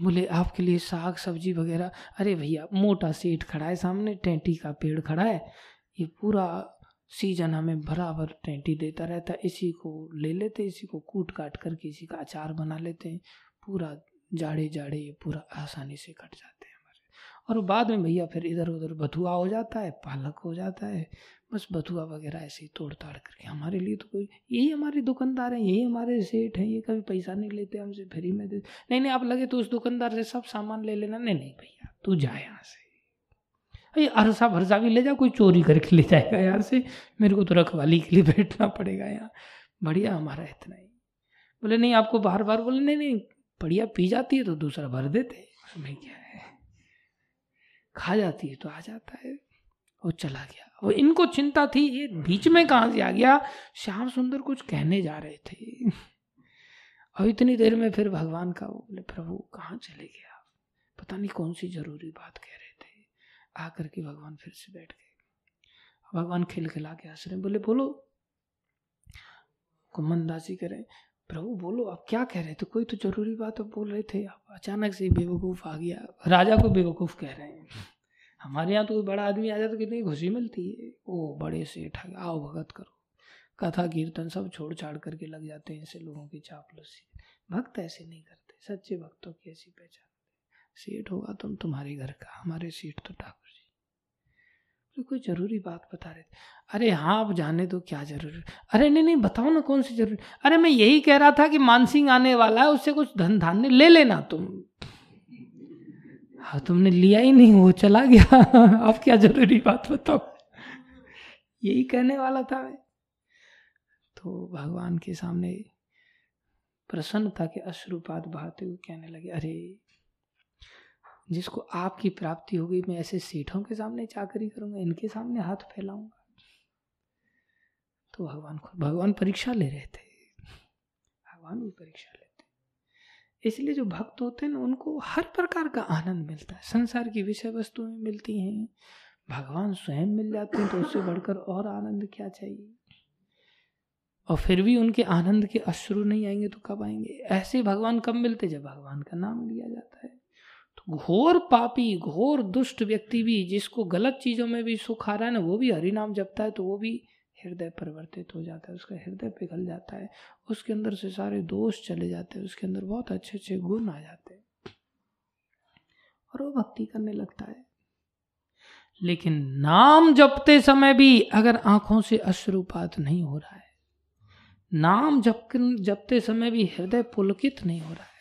बोले, आपके लिए साग, सब्ज़ी वगैरह। अरे भैया, मोटा सेठ खड़ा है सामने, टेंटी का पेड़ खड़ा है। ये पूरा सीज़न हमें बराबर टेंटी देता रहता है। इसी को ले लेते इसी को कूट काट करके इसी का अचार बना लेते हैं। पूरा जाड़े जाड़े ये पूरा आसानी से कट जाते हैं। और बाद में भैया फिर इधर उधर बथुआ हो जाता है, पालक हो जाता है, बस बथुआ वगैरह ऐसे ही तोड़ ताड़ करके। हमारे लिए तो कोई, यही हमारे दुकानदार हैं, यही हमारे सेठ हैं, ये कभी पैसा नहीं लेते, हमसे फ्री में दे, नहीं नहीं, आप लगे तो उस दुकानदार से सब सामान ले लेना। नहीं नहीं भैया, तू जा यहाँ से। अरे, अरसा भरसा भी ले जाओ कोई चोरी करके ले जाएगा यार से। मेरे को तो रखवाली के लिए बैठना पड़ेगा यहाँ। बढ़िया हमारा इतना ही। बोले, नहीं, आपको बार बार बोले, नहीं नहीं, बढ़िया, पी जाती है तो दूसरा भर देते उसमें क्या है? खा जाती है तो आ जाता है। वो चला गया। और इनको चिंता थी, ये बीच में कहाँ से आ गया? श्याम सुंदर कुछ कहने जा रहे थे। और इतनी देर में फिर भगवान का वो बोले, प्रभु, कहाँ चले गया पता नहीं कौन सी ज़रूरी बात कह रहे थे। आकर के भगवान फिर से बैठ गए। भगवान खिलखिला के हंस रहे बोले, बोलो कुमनदासी करें। प्रभु, बोलो, आप क्या कह रहे थे कोई तो ज़रूरी बात अब बोल रहे थे। आप अचानक से बेवकूफ़ आ गया। राजा को बेवकूफ़ कह रहे हैं। हमारे यहाँ तो कोई बड़ा आदमी आ जाए तो कितनी खुशी मिलती है। ओ, बड़े सेठ आओ, भगत करो। कथा, कीर्तन सब छोड़ छाड़ करके लग जाते हैं ऐसे लोगों की चापलूसी भक्त ऐसे नहीं करते। सच्चे भक्तों की ऐसी पहचान। सेठ होगा तुम तुम्हारे घर का, हमारे सेठ तो ठाकुर तो कोई ज़रूरी बात बता रहे थे। अरे हाँ आप जाने दो, क्या ज़रूरी? अरे नहीं नहीं, बताओ ना कौन सी ज़रूरी? अरे मैं यही कह रहा था कि मानसिंह आने वाला है, उससे कुछ धन धान्य ले लेना तुम। हाँ तुमने लिया ही नहीं, वो चला गया। अब क्या ज़रूरी बात बताओ? यही कहने वाला था मैं। तो भगवान के सामने प्रसन्नता के अश्रुपात बहाते हुए कहने लगे, अरे जिसको आपकी प्राप्ति होगी, मैं ऐसे सेठों के सामने चाकरी करूँगा, इनके सामने हाथ फैलाऊँगा। तो भगवान खुद, भगवान परीक्षा ले रहे थे। भगवान भी परीक्षा लेते इसलिए जो भक्त होते हैं ना, उनको हर प्रकार का आनंद मिलता है। संसार की विषय वस्तुएँ मिलती हैं, भगवान स्वयं मिल जाते हैं तो उससे बढ़कर और आनंद क्या चाहिए? और फिर भी उनके आनंद के अश्रु नहीं आएँगे तो कब आएँगे? ऐसे भगवान कब मिलते जब भगवान का नाम लिया जाता है। घोर पापी, घोर दुष्ट व्यक्ति भी जिसको गलत चीज़ों में भी सुख आ रहा है ना, वो भी हरि नाम जपता है तो वो भी हृदय परिवर्तित हो जाता है, उसका हृदय पिघल जाता है, उसके अंदर से सारे दोष चले जाते हैं, उसके अंदर बहुत अच्छे अच्छे गुण आ जाते हैं। और वो भक्ति करने लगता है। लेकिन नाम जपते समय भी अगर आँखों से अश्रुपात नहीं हो रहा है, नाम जप, जपते समय भी हृदय पुलकित नहीं हो रहा है।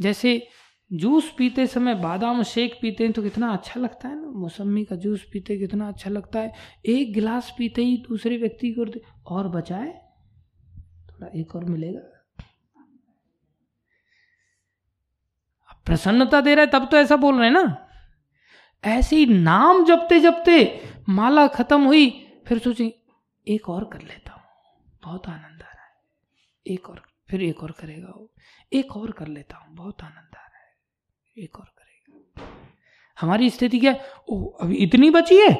जैसे जूस पीते समय बादाम शेक पीते हैं तो कितना अच्छा लगता है ना? मौसमी का जूस पीते कितना अच्छा लगता है। एक गिलास पीते ही दूसरे व्यक्ति को और बचाए, थोड़ा एक और मिलेगा। प्रसन्नता दे रहा है, तब तो ऐसा बोल रहे हैं ना? ऐसे ही नाम जपते जपते माला खत्म हुई, फिर सोचे, एक और कर लेता हूँ। बहुत आनंद आ रहा है। एक और, फिर एक और करेगा वो। एक और कर लेता हूँ, बहुत आनंद एक और करेगा। हमारी स्थिति क्या? ओ अभी इतनी बची है?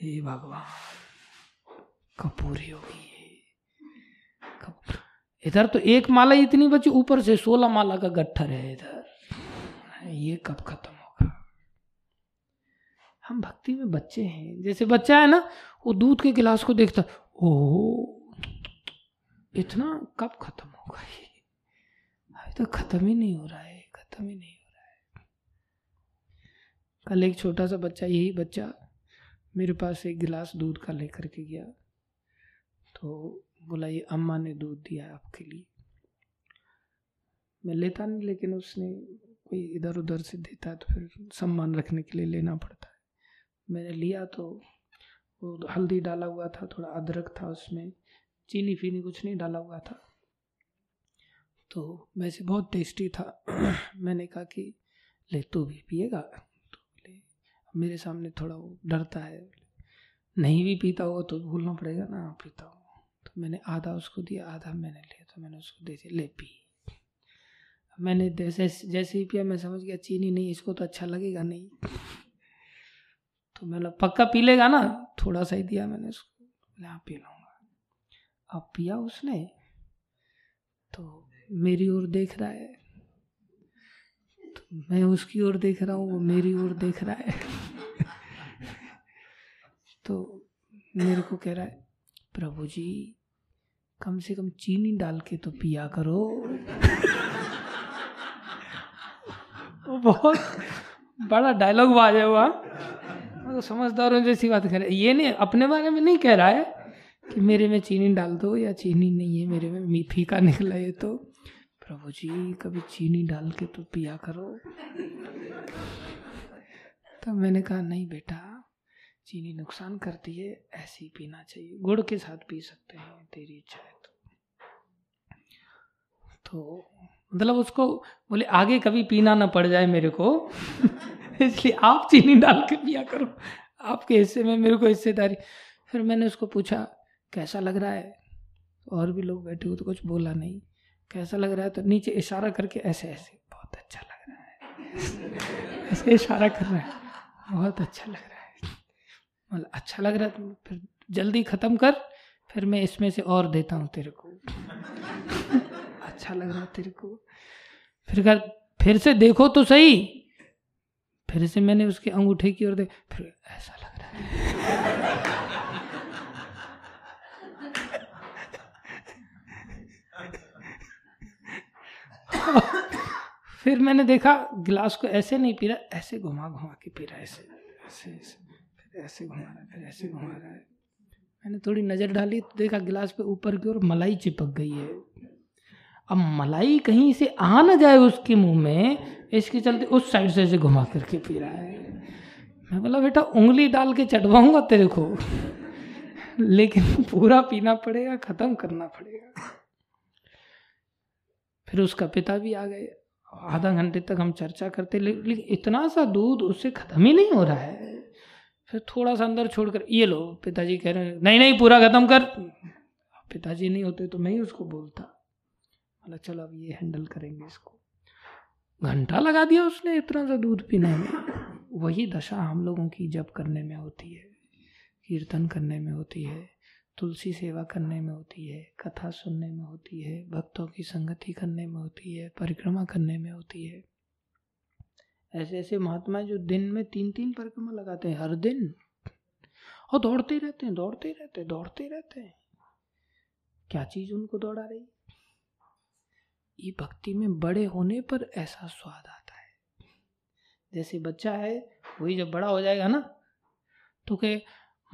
हे भगवान कब पूरी होगी इधर तो एक माला इतनी बची, ऊपर से सोलह माला का गट्ठर है इधर। ये कब खत्म होगा? हम भक्ति में बच्चे हैं। जैसे बच्चा है ना, वो दूध के गिलास को देखता ओ इतना कब खत्म होगा ये? अभी तो खत्म ही नहीं हो रहा है, खत्म ही नहीं कल एक छोटा सा बच्चा, यही बच्चा मेरे पास एक गिलास दूध का लेकर के गया। तो बोला, ये अम्मा ने दूध दिया आपके लिए। मैं लेता नहीं, लेकिन उसने कोई इधर उधर से देता है तो फिर सम्मान रखने के लिए लेना पड़ता है। मैंने लिया तो वो हल्दी डाला हुआ था, थोड़ा अदरक था उसमें, चीनी फीनी कुछ नहीं डाला हुआ था। तो वैसे बहुत टेस्टी था। मैंने कहा कि, ले तू भी पिएगा। मेरे सामने थोड़ा वो डरता है। नहीं भी पीता होगा तो भूलना पड़ेगा ना पीता हो। तो मैंने आधा उसको दिया, आधा मैंने लिया तो मैंने उसको दे दिया, ले पी। मैंने जैसे जैसे ही पिया, मैं समझ गया, चीनी नहीं, इसको तो अच्छा लगेगा नहीं। तो मैंने पक्का पी लेगा ना? थोड़ा सा ही दिया मैंने उसको। हाँ पी लूँगा। अब पिया उसने तो मेरी ओर देख रहा है। तो मैं उसकी ओर देख रहा हूँ, वो मेरी ओर देख रहा है। तो मेरे को कह रहा है, प्रभु जी, कम से कम चीनी डाल के तो पिया करो। वो बहुत बड़ा डायलॉग बाजा हुआ मैं तो समझदार हूँ, जैसी बात कह कर ये नहीं, अपने बारे में नहीं कह रहा है कि मेरे में चीनी डाल दो या चीनी नहीं है, मेरे में फीका निकला ये तो। प्रभु जी, कभी चीनी डाल के तो पिया करो। तो मैंने कहा, नहीं बेटा चीनी नुकसान करती है, ऐसे पीना चाहिए। गुड़ के साथ पी सकते हैं, तेरी इच्छा है तो। तो मतलब उसको बोले, आगे कभी पीना ना पड़ जाए मेरे को। इसलिए आप चीनी डाल के पिया करो। आपके हिस्से में मेरे को हिस्सेदारी। फिर मैंने उसको पूछा, कैसा लग रहा है? और भी लोग बैठे हुए तो कुछ बोला नहीं। कैसा लग रहा है? तो नीचे इशारा करके ऐसे ऐसे, बहुत अच्छा लग रहा है। ऐसे इशारा कर रहा है। बहुत अच्छा लग रहा है। मतलब अच्छा लग रहा है फिर जल्दी ख़त्म कर, फिर मैं इसमें से और देता हूँ तेरे को। अच्छा लग रहा तेरे को। फिर कर फिर से देखो तो सही। फिर से मैंने उसके अंगूठे की ओर देख, फिर ऐसा लग रहा है। फिर मैंने देखा, गिलास को ऐसे नहीं पी रहा ऐसे घुमा घुमा के पी रहा ऐसे ऐसे ऐसे। फिर ऐसे घुमा रहा है फिर ऐसे घुमा रहा है। मैंने थोड़ी नज़र डाली तो देखा गिलास पे ऊपर की ओर मलाई चिपक गई है। अब मलाई कहीं से आ ना जाए उसके मुँह में इसके चलते उस साइड से ऐसे घुमा करके पी रहा है। मैं बोला बेटा उंगली डाल के चटवाऊँगा तेरे को। लेकिन पूरा पीना पड़ेगा खत्म करना पड़ेगा। फिर उसका पिता भी आ गए। आधा घंटे तक हम चर्चा करते लेकिन इतना सा दूध उससे खत्म ही नहीं हो रहा है। फिर थोड़ा सा अंदर छोड़कर, ये लो, पिताजी कह रहे हैं, नहीं नहीं, पूरा खत्म कर। पिताजी नहीं होते तो मैं ही उसको बोलता। बोला, चलो, अब ये हैंडल करेंगे इसको। घंटा लगा दिया उसने इतना सा दूध पीने में। वही दशा हम लोगों की जप करने में होती है, कीर्तन करने में होती है, तुलसी सेवा करने में होती है, कथा सुनने में होती है, भक्तों की संगति करने में होती है, परिक्रमा करने में होती है। ऐसे ऐसे महात्मा जो दिन में तीन तीन परिक्रमा लगाते हैं, हर दिन। और दौड़ते रहते हैं, दौड़ते रहते हैं, दौड़ते रहते हैं। क्या चीज़ उनको दौड़ा रही ये भक्ति में बड़े होने पर ऐसा स्वाद आता है। जैसे बच्चा है, वही जब बड़ा हो जाएगा ना तो के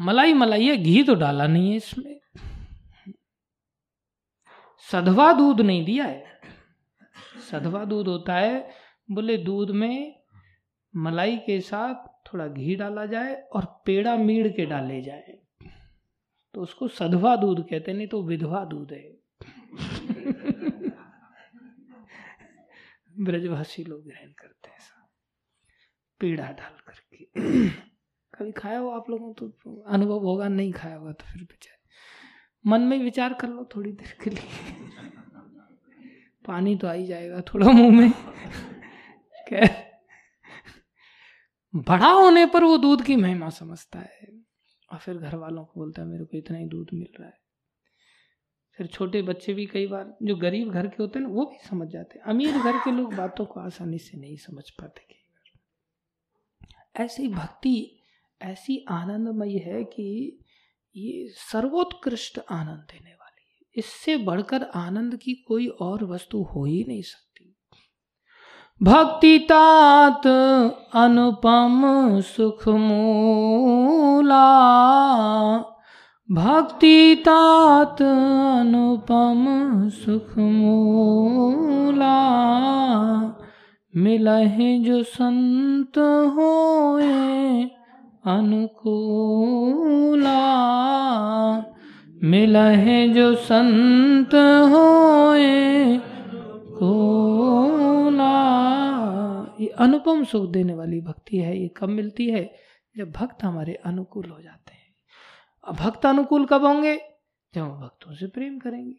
मलाई मलाई है, घी तो डाला नहीं है इसमें। सधवा दूध नहीं दिया है। सधवा दूध होता है, बोले, दूध में मलाई के साथ थोड़ा घी डाला जाए और पेड़ा मीड़ के डाले जाए। तो उसको सधवा दूध कहते नहीं तो विधवा दूध है। ब्रजभाषी लोग ग्रहण करते हैं पेड़ा डाल करके। कभी खाया हो आप लोगों? तो अनुभव होगा, नहीं खाया होगा तो फिर बेचारे। मन में विचार कर लो थोड़ी देर के लिए। पानी तो आ ही जाएगा थोड़ा मुँह में। क्या बड़ा होने पर वो दूध की महिमा समझता है। और फिर घर वालों को बोलता है, मेरे को इतना ही दूध मिल रहा है। फिर छोटे बच्चे भी कई बार, जो गरीब घर के होते हैं ना, वो भी समझ जाते हैं। अमीर घर के लोग बातों को आसानी से नहीं समझ पाते कई बार। ऐसी भक्ति, ऐसी आनंदमय है कि ये सर्वोत्कृष्ट आनंद देने वाली है। इससे बढ़कर आनंद की कोई और वस्तु हो ही नहीं सकती। भक्ति तात अनुपम सुख मूला भक्ति तात अनुपम सुख मूला मिलहे जो संत होए अनुकूला। मिलहे जो संत होए ये अनुपम सुख देने वाली भक्ति है, ये कब मिलती है? जब भक्त हमारे अनुकूल हो जाते हैं। अब भक्त अनुकूल कब होंगे? जब हम भक्तों से प्रेम करेंगे।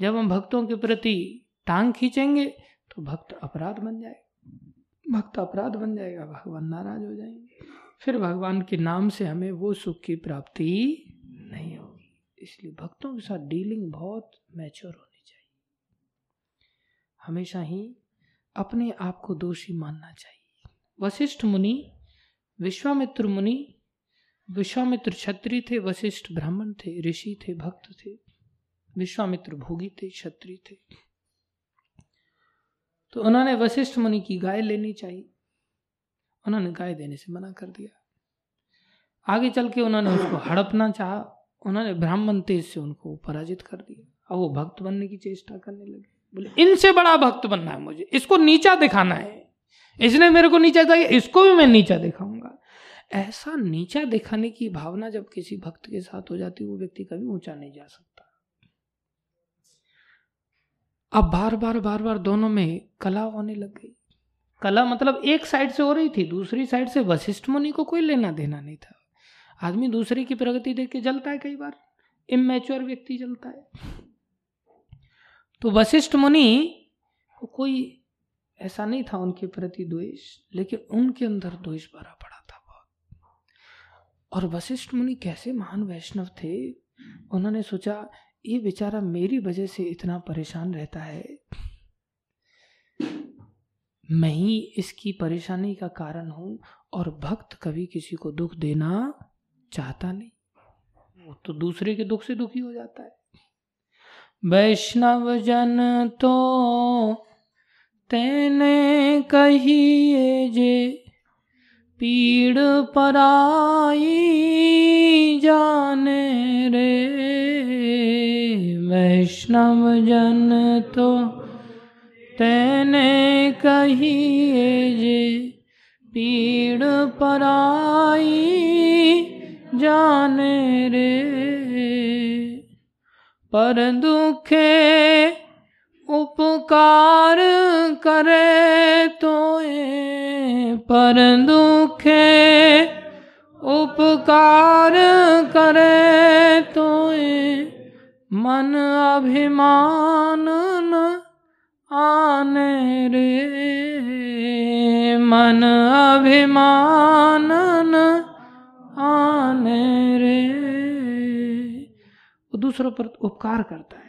जब हम भक्तों के प्रति टांग खींचेंगे तो भक्त अपराध बन जाएगा। भक्त अपराध बन जाएगा, भगवान नाराज़ हो जाएँगे। फिर भगवान के नाम से हमें वो सुख की प्राप्ति नहीं होगी। इसलिए भक्तों के साथ डीलिंग बहुत मैच्योर होनी चाहिए। हमेशा ही अपने आप को दोषी मानना चाहिए। वशिष्ठ मुनि, विश्वामित्र मुनि, विश्वामित्र क्षत्रिय थे, वशिष्ठ ब्राह्मण थे, ऋषि थे, भक्त थे, विश्वामित्र भोगी थे, क्षत्रिय थे। तो उन्होंने वशिष्ठ मुनि की गाय लेनी चाहिए। उन्होंने गाय देने से मना कर दिया। आगे चल के उन्होंने उसको हड़पना चाहा। उन्होंने ब्राह्मण तेज से उनको पराजित कर दिया। अब वो भक्त बनने की चेष्टा करने लगे। बोले, इनसे बड़ा भक्त बनना है मुझे, इसको नीचा दिखाना है। इसने मेरे को नीचा दिखाया, इसको भी मैं नीचा दिखाऊँगा। ऐसा नीचा दिखाने की भावना जब किसी भक्त के साथ हो जाती वो व्यक्ति कभी ऊँचा नहीं जा सकता। अब बार बार बार बार दोनों में कला होने लग गई। कला मतलब एक साइड से हो रही थी, दूसरी साइड से वशिष्ठ मुनि को कोई लेना देना नहीं था। आदमी दूसरे की प्रगति देख के जलता है कई बार इमेच्योर व्यक्ति जलता है। तो वशिष्ठ मुनि को कोई ऐसा नहीं था उनके प्रति द्वेष, लेकिन उनके अंदर द्वेष भरा पड़ा था बहुत। और वशिष्ठ मुनि कैसे महान वैष्णव थे? उन्होंने सोचा, ये बेचारा मेरी वजह से इतना परेशान रहता है। मैं ही इसकी परेशानी का कारण हूँ और भक्त कभी किसी को दुख देना चाहता नहीं। वो तो दूसरे के दुख से दुखी हो जाता है। वैष्णव जन तो तेने कहिए जे पीड़ पराई जाने रे। वैष्णव जन तो तेने कहिए जे पीड़ पराई जाने रे। पर दुखे उपकार करे तो पर दुखे उपकार करे तो मन अभिमान न आने रे। मन अभिमान न आने रे। दूसरों पर उपकार करता है।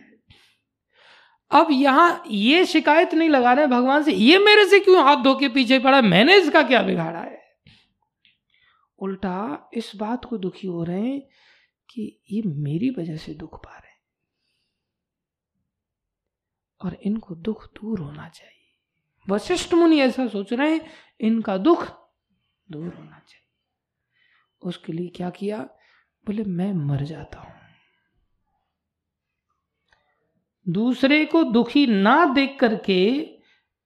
अब यहाँ ये शिकायत नहीं लगा रहे भगवान से, ये मेरे से क्यों हाथ धो के पीछे पड़ा? मैंने इसका क्या बिगाड़ा है? उल्टा इस बात को दुखी हो रहे हैं कि ये मेरी वजह से दुख पा रहे हैं। और इनको दुख दूर होना चाहिए। वशिष्ठ मुनि ऐसा सोच रहे हैं, इनका दुख दूर होना चाहिए। उसके लिए क्या किया? बोले, मैं मर जाता हूँ। दूसरे को दुखी ना देख करके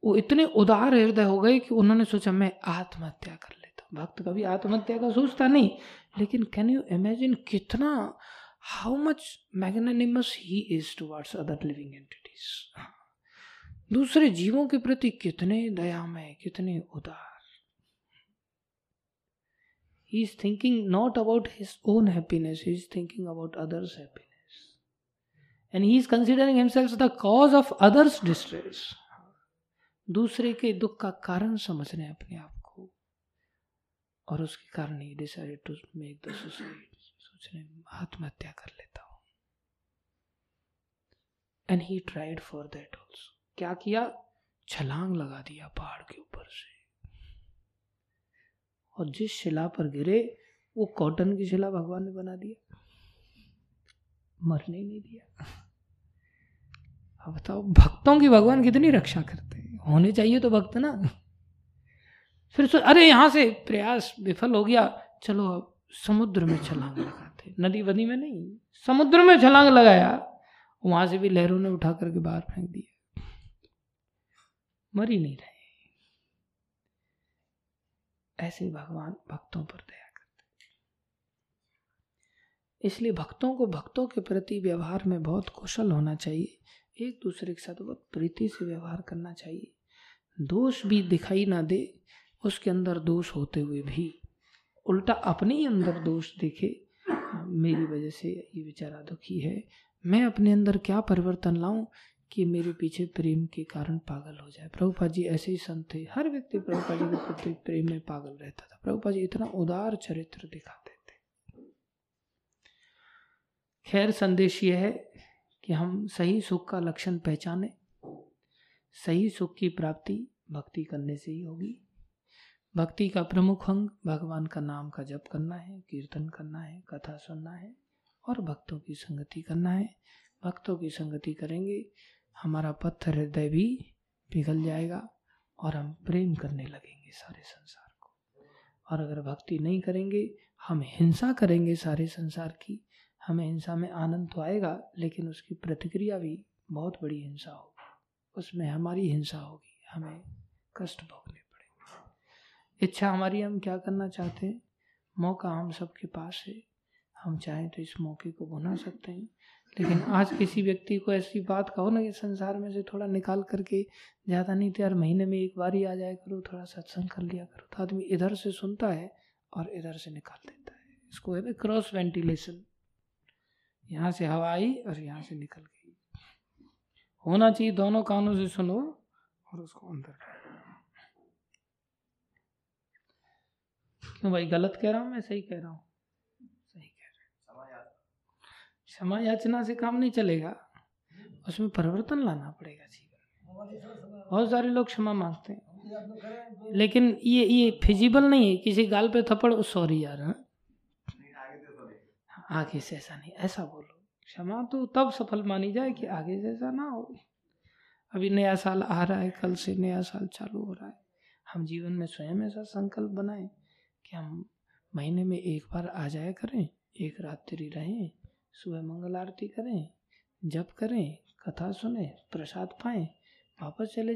वो इतने उदार हृदय हो गए कि उन्होंने सोचा, मैं आत्महत्या कर लेता भक्त कभी आत्महत्या का सोचता नहीं, लेकिन कैन यू इमेजिन कितना how much magnanimous he is towards other living entities दूसरे जीवों के प्रति कितने दयामय, कितने उदार। He is thinking not about his own happiness he is thinking about others happiness and he is considering himself the cause of others distress दूसरे के दुख का कारण समझ रहे हैं अपने आप को। और उसके कारण ही decided to make the suicide सोच रहे आत्महत्या कर लेता हूँ। And he tried for that also क्या किया? छलांग लगा दिया पहाड़ के ऊपर से। और जिस शिला पर गिरे, वो कॉटन की शिला भगवान ने बना दिया। मरने नहीं दिया। अब बताओ भक्तों की भगवान कितनी रक्षा करते हैं। होने चाहिए तो भक्त ना। फिर सो अरे यहाँ से प्रयास विफल हो गया। चलो अब समुद्र में छलांग लगाते नदी वदी में नहीं, समुद्र में छलांग लगाया। वहाँ से भी लहरों ने उठा करके बाहर फेंक दिया। मर ही नहीं रहे। ऐसे भगवान भक्तों पर दया इसलिए भक्तों को भक्तों के प्रति व्यवहार में बहुत कुशल होना चाहिए। एक दूसरे के साथ बहुत प्रीति से व्यवहार करना चाहिए। दोष भी दिखाई ना दे, उसके अंदर दोष होते हुए भी। उल्टा अपने ही अंदर दोष देखे, मेरी वजह से ये बेचारा दुखी है। मैं अपने अंदर क्या परिवर्तन लाऊं कि मेरे पीछे प्रेम के कारण पागल हो जाए? प्रभुपा जी ऐसे ही संत थे। हर व्यक्ति प्रभुपा जी के प्रति प्रेम में पागल रहता था। प्रभुपा जी इतना उदार चरित्र दिखाते खैर संदेश यह है कि हम सही सुख का लक्षण पहचाने, सही सुख की प्राप्ति भक्ति करने से ही होगी। भक्ति का प्रमुख अंग भगवान का नाम का जप करना है, कीर्तन करना है, कथा सुनना है और भक्तों की संगति करना है। भक्तों की संगति करेंगे, हमारा पत्थर हृदय भी पिघल जाएगा और हम प्रेम करने लगेंगे सारे संसार को। और अगर भक्ति नहीं करेंगे, हम हिंसा करेंगे सारे संसार की हमें हिंसा में आनंद तो आएगा, लेकिन उसकी प्रतिक्रिया भी बहुत बड़ी हिंसा होगी। उसमें हमारी हिंसा होगी, हमें कष्ट भोगने पड़ेंगे। इच्छा हमारी, हम क्या करना चाहते हैं? मौका हम सबके पास है। हम चाहें तो इस मौके को बना सकते हैं। लेकिन आज किसी व्यक्ति को ऐसी बात कहो ना कि संसार में से थोड़ा निकाल करके ज़्यादा नहीं तो यार महीने में एक बार ही आ जाया करो, थोड़ा सत्संग कर लिया करो। तो आदमी इधर से सुनता है और इधर से निकाल देता है। इसको है क्रॉस वेंटिलेशन। यहाँ से हवा आई और यहाँ से निकल गई। होना चाहिए दोनों कानों से सुनो और उसको अंदर क्यों भाई, गलत कह रहा हूँ मैं? सही कह रहा हूँ। सही कह रहा हूँ। क्षमा याचना से काम नहीं चलेगा। उसमें परिवर्तन लाना पड़ेगा जीवन बहुत सारे लोग क्षमा मांगते हैं। लेकिन ये ये फिजिबल नहीं है। किसी गाल पे थप्पड़ सॉरी यार हाँ? आगे से ऐसा नहीं, ऐसा बोलो। क्षमा तो तब सफल मानी जाए कि आगे से ऐसा ना हो। अभी नया साल आ रहा है, कल से नया साल चालू हो रहा है। हम जीवन में स्वयं ऐसा संकल्प बनाएँ कि हम महीने में एक बार आ जाया करें, एक रात्रि रहें, सुबह मंगल आरती करें, जप करें, कथा सुने, प्रसाद पाएँ, वापस चले